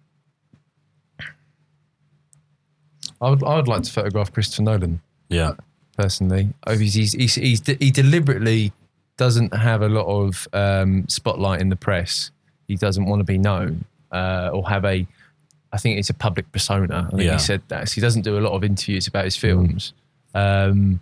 I would I would like to photograph Christopher Nolan yeah. personally. Oh, He's, he's, he's, he's, he deliberately doesn't have a lot of um, spotlight in the press. He doesn't want to be known uh, or have a. I think it's a public persona. I think Yeah. he said that. So he doesn't do a lot of interviews about his films. Um,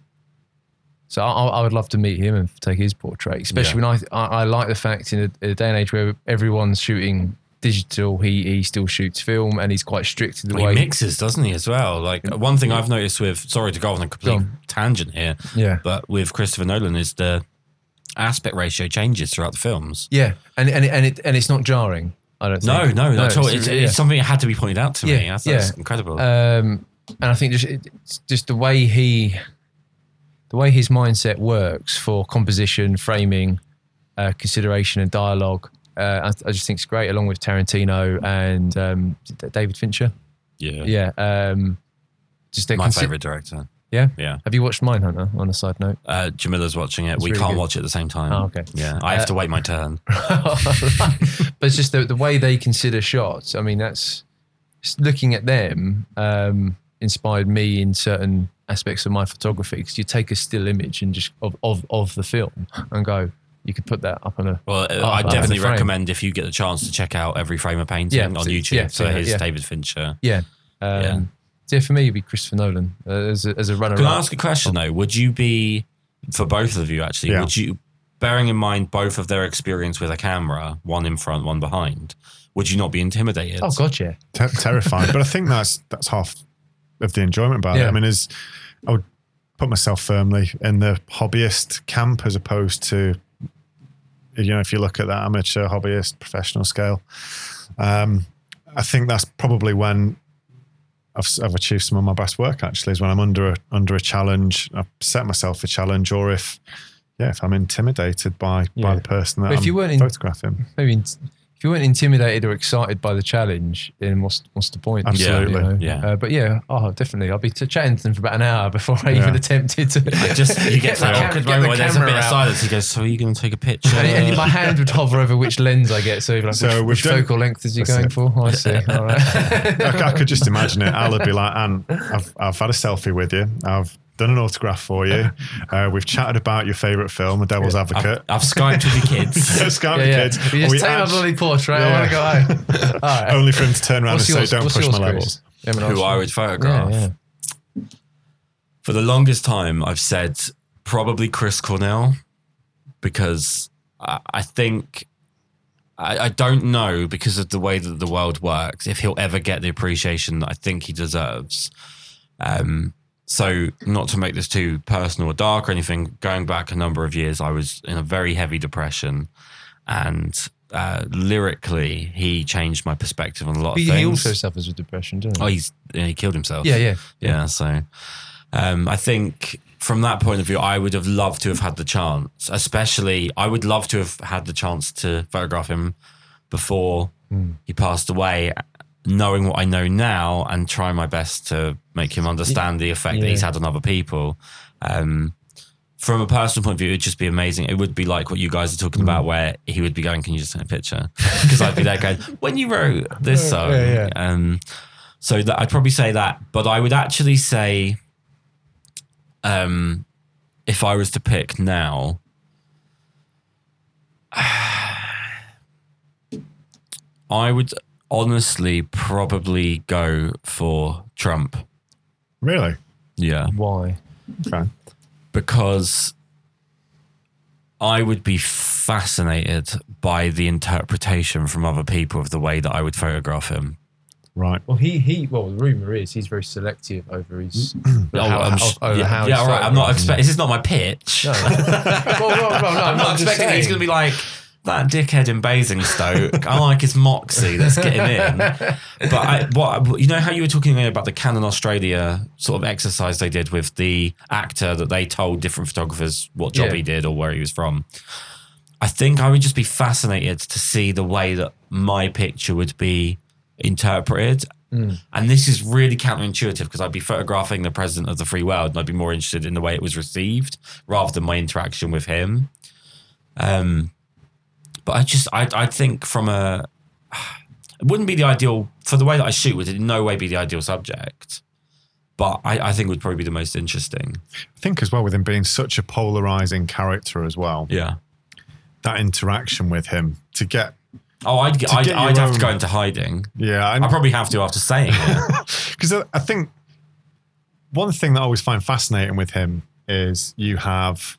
so I, I would love to meet him and take his portrait, especially when I, I I like the fact in a, a day and age where everyone's shooting digital, he he still shoots film and he's quite strict in the He way. He mixes, doesn't he, as well? Like one thing I've noticed with sorry to go on a complete tangent here, Yeah. but with Christopher Nolan is the aspect ratio changes throughout the films. Yeah, and and and it and it's not jarring. I don't. No, think. no, at all. It's, yeah. it's something that had to be pointed out to me. Yeah, That's, that's yeah. incredible. Um, and I think just it's just the way he, the way his mindset works for composition, framing, uh, consideration, and dialogue. Uh, I, I just think it's great, along with Tarantino and um, David Fincher. yeah. Yeah, um, just My consi- favorite director. Yeah, Yeah. Have you watched Mindhunter? On a side note. Uh, Jamila's watching it. It's we really can't good. watch it at the same time. Oh, okay. Yeah. I have Uh, to wait my turn. but it's just the, the way they consider shots. I mean, that's looking at them um, inspired me in certain aspects of my photography because you take a still image and just of, of of the film and go, you could put that up on a Well, I definitely recommend if you get the chance to check out every frame of painting Yeah, on YouTube. yeah, so yeah, here's. David Fincher. yeah. Um, Yeah. for me, it'd be Christopher Nolan uh, as a, as a runner. Can I ask a question though? Would you be for both of you actually? Yeah. Would you, bearing in mind both of their experience with a camera, one in front, one behind, would you not be intimidated? Oh God, yeah. Ter- terrifying. but I think that's that's half of the enjoyment about it. I mean, is I would put myself firmly in the hobbyist camp as opposed to, you know, if you look at that amateur, hobbyist, professional scale. Um, I think that's probably when I've, I've achieved some of my best work. Actually, is when I'm under a, under a challenge. I've set myself a challenge, or if yeah, if I'm intimidated by by the person that But if I'm you weren't in- photographing. Maybe in- if you weren't intimidated or excited by the challenge, then what's what's the point? Absolutely, You know? yeah. Uh, but yeah, oh, definitely. I'll be t- chatting to them for about an hour before I Yeah. even attempted to. I just you get the that cam- awkward get moment the where there's a camera bit of silence. He goes, "So are you going to take a picture?" And, and my hand would hover over which lens I get. So like, So which, which done- focal length is you going it. for? Oh, I see. All right. I, I could just imagine it. Al would be like, Anne, I've, I've had a selfie with you. I've done an autograph for you. Uh, we've chatted about your favourite film, The Devil's I've, Advocate. I've skyped with your kids. Scout yeah, the yeah. kids. You We just take my act- bloody portrait. Yeah. I want to go home. All right. only for him to turn around What's and yours? say, don't push my Kris? levels. Yeah, who I I'll- would photograph. Yeah, yeah. For the longest time, I've said probably Chris Cornell because I, I think I, I don't know because of the way that the world works if he'll ever get the appreciation that I think he deserves. Um, so, not to make this too personal or dark or anything, going back a number of years, I was in a very heavy depression, and uh, lyrically, he changed my perspective on a lot of He, things. he also suffers with depression, doesn't oh, he? he's he killed himself. yeah, yeah. Yeah, so um, I think from that point of view, I would have loved to have had the chance. Especially, I would love to have had the chance to photograph him before Hmm. he passed away, knowing what I know now, and try my best to make him understand the effect that he's had on other people. Um, from a personal point of view, it'd just be amazing. It would be like what you guys are talking Hmm. about, where he would be going, "Can you just take a picture?" Because I'd be there going, "When you wrote this song." yeah. Um, so that I'd probably say that, but I would actually say, um, if I was to pick now, I would honestly probably go for Trump. Really? Yeah, Why? Okay. because I would be fascinated by the interpretation from other people of the way that I would photograph him. Right. Well, he he. Well, the rumor is he's very selective over his. Oh, how- I'm sh- over yeah, how yeah, he's all right. I'm not expecting. This is not my pitch. No. well, well, well, no, I'm not just expecting he's going to be like that dickhead in Basingstoke. I like his moxie. that's getting in. But I, what you know how you were talking about the Canon Australia sort of exercise they did with the actor that they told different photographers what job Yeah. he did or where he was from. I think I would just be fascinated to see the way that my picture would be interpreted. And this is really counterintuitive because I'd be photographing the president of the free world and I'd be more interested in the way it was received rather than my interaction with him. Um, but I just, I, I think from a, it wouldn't be the ideal for the way that I shoot. Would in no way be the ideal subject, but I, I think would probably be the most interesting. I think as well with him being such a polarizing character as well, Yeah. that interaction with him to get, Oh, I'd, get, I'd, get I'd have to go into hiding. yeah, I probably have to after saying it. because I, I think one thing that I always find fascinating with him is you have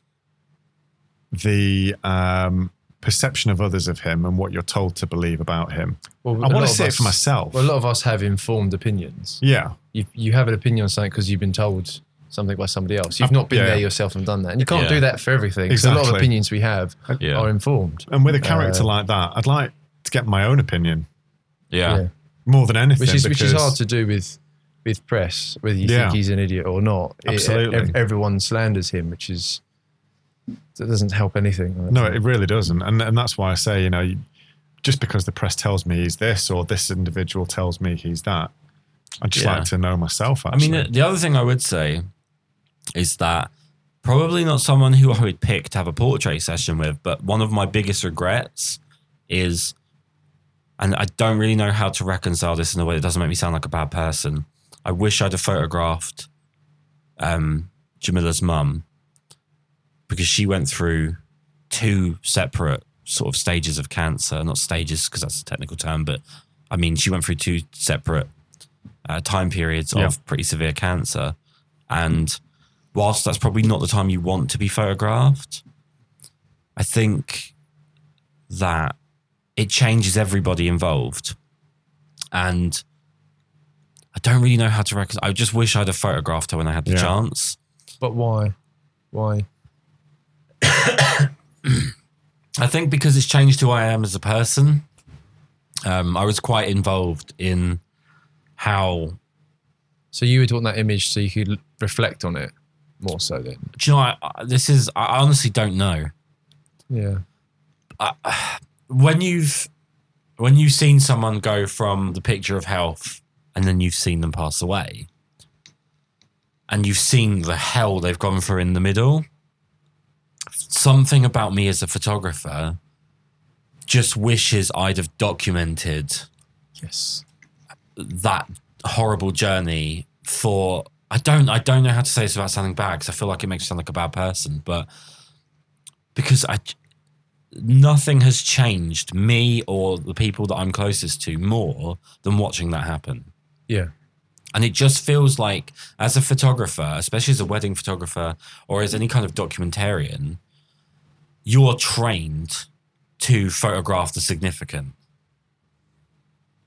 the um, perception of others of him and what you're told to believe about him. Well, I a want to of see it for myself. Well, a lot of us have informed opinions. yeah, You you have an opinion on something because you've been told something by somebody else. You've not been yeah. there yourself and done that, and you can't Yeah. do that for everything. So a lot of opinions we have Yeah. are informed. and with a character Uh, like that, I'd like to get my own opinion Yeah. more than anything. which is which is hard to do with with press, whether you Yeah. think he's an idiot or not. It- Absolutely. ev- everyone slanders him, which is that doesn't help anything. No, it really doesn't, and and that's why I say, you know, just because the press tells me he's this or this individual tells me he's that, I just Yeah. like to know myself. Actually. I mean, the, the other thing I would say is that probably not someone who I would pick to have a portrait session with, but one of my biggest regrets is, and I don't really know how to reconcile this in a way that doesn't make me sound like a bad person. I wish I'd have photographed um, Jamila's mum because she went through two separate sort of stages of cancer. Not stages because that's a technical term, but I mean she went through two separate uh, time periods Yeah. of pretty severe cancer, and whilst that's probably not the time you want to be photographed, I think that it changes everybody involved. And I don't really know how to reconcile. I just wish I'd have photographed her when I had the Yeah. chance. But why? Why? I think because it's changed who I am as a person. Um, I was quite involved in how. So you would want that image so you could reflect on it more so then. Do you know? I, I- this is. I honestly don't know. Yeah. when you've when you've seen someone go from the picture of health and then you've seen them pass away and you've seen the hell they've gone through in the middle something about me as a photographer just wishes i'd have documented Yes. that horrible journey for I don't I don't know how to say this without sounding bad because I feel like it makes me sound like a bad person, but because I nothing has changed me or the people that I'm closest to more than watching that happen. Yeah. And it just feels like, as a photographer, especially as a wedding photographer or as any kind of documentarian, you're trained to photograph the significant.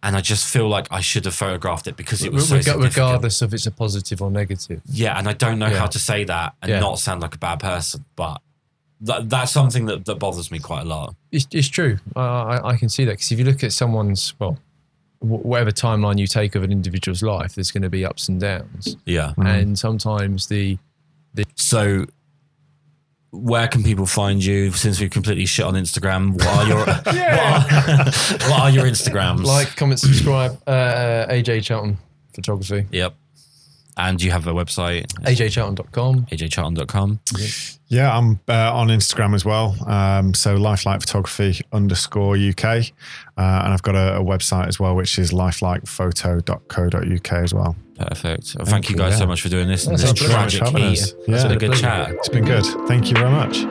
And I just feel like I should have photographed it because it was so significant. regardless of it's a positive or negative. Yeah, and I don't know Yeah. how to say that and Yeah. not sound like a bad person, but that, that's something that, that bothers me quite a lot. It's, it's true. Uh, I, I can see that because if you look at someone's, well, whatever timeline you take of an individual's life, there's going to be ups and downs. Yeah. And sometimes the, the. So, where can people find you? Since we've completely shit on Instagram, what are your what, are, what are your Instagrams? like, comment, subscribe, uh, AJ Charlton Photography, yep. And you have a website, ajcharlton.com. ajcharlton.com. Yeah, I'm uh, on Instagram as well. Um, so lifelike photography underscore UK. Uh, and I've got a, a website as well, which is lifelikephoto.co.uk as well. Perfect. Well, thank, you guys you, so much for doing this in That's this our tragic heat. us. It's been a good chat. It's been good. Thank you very much.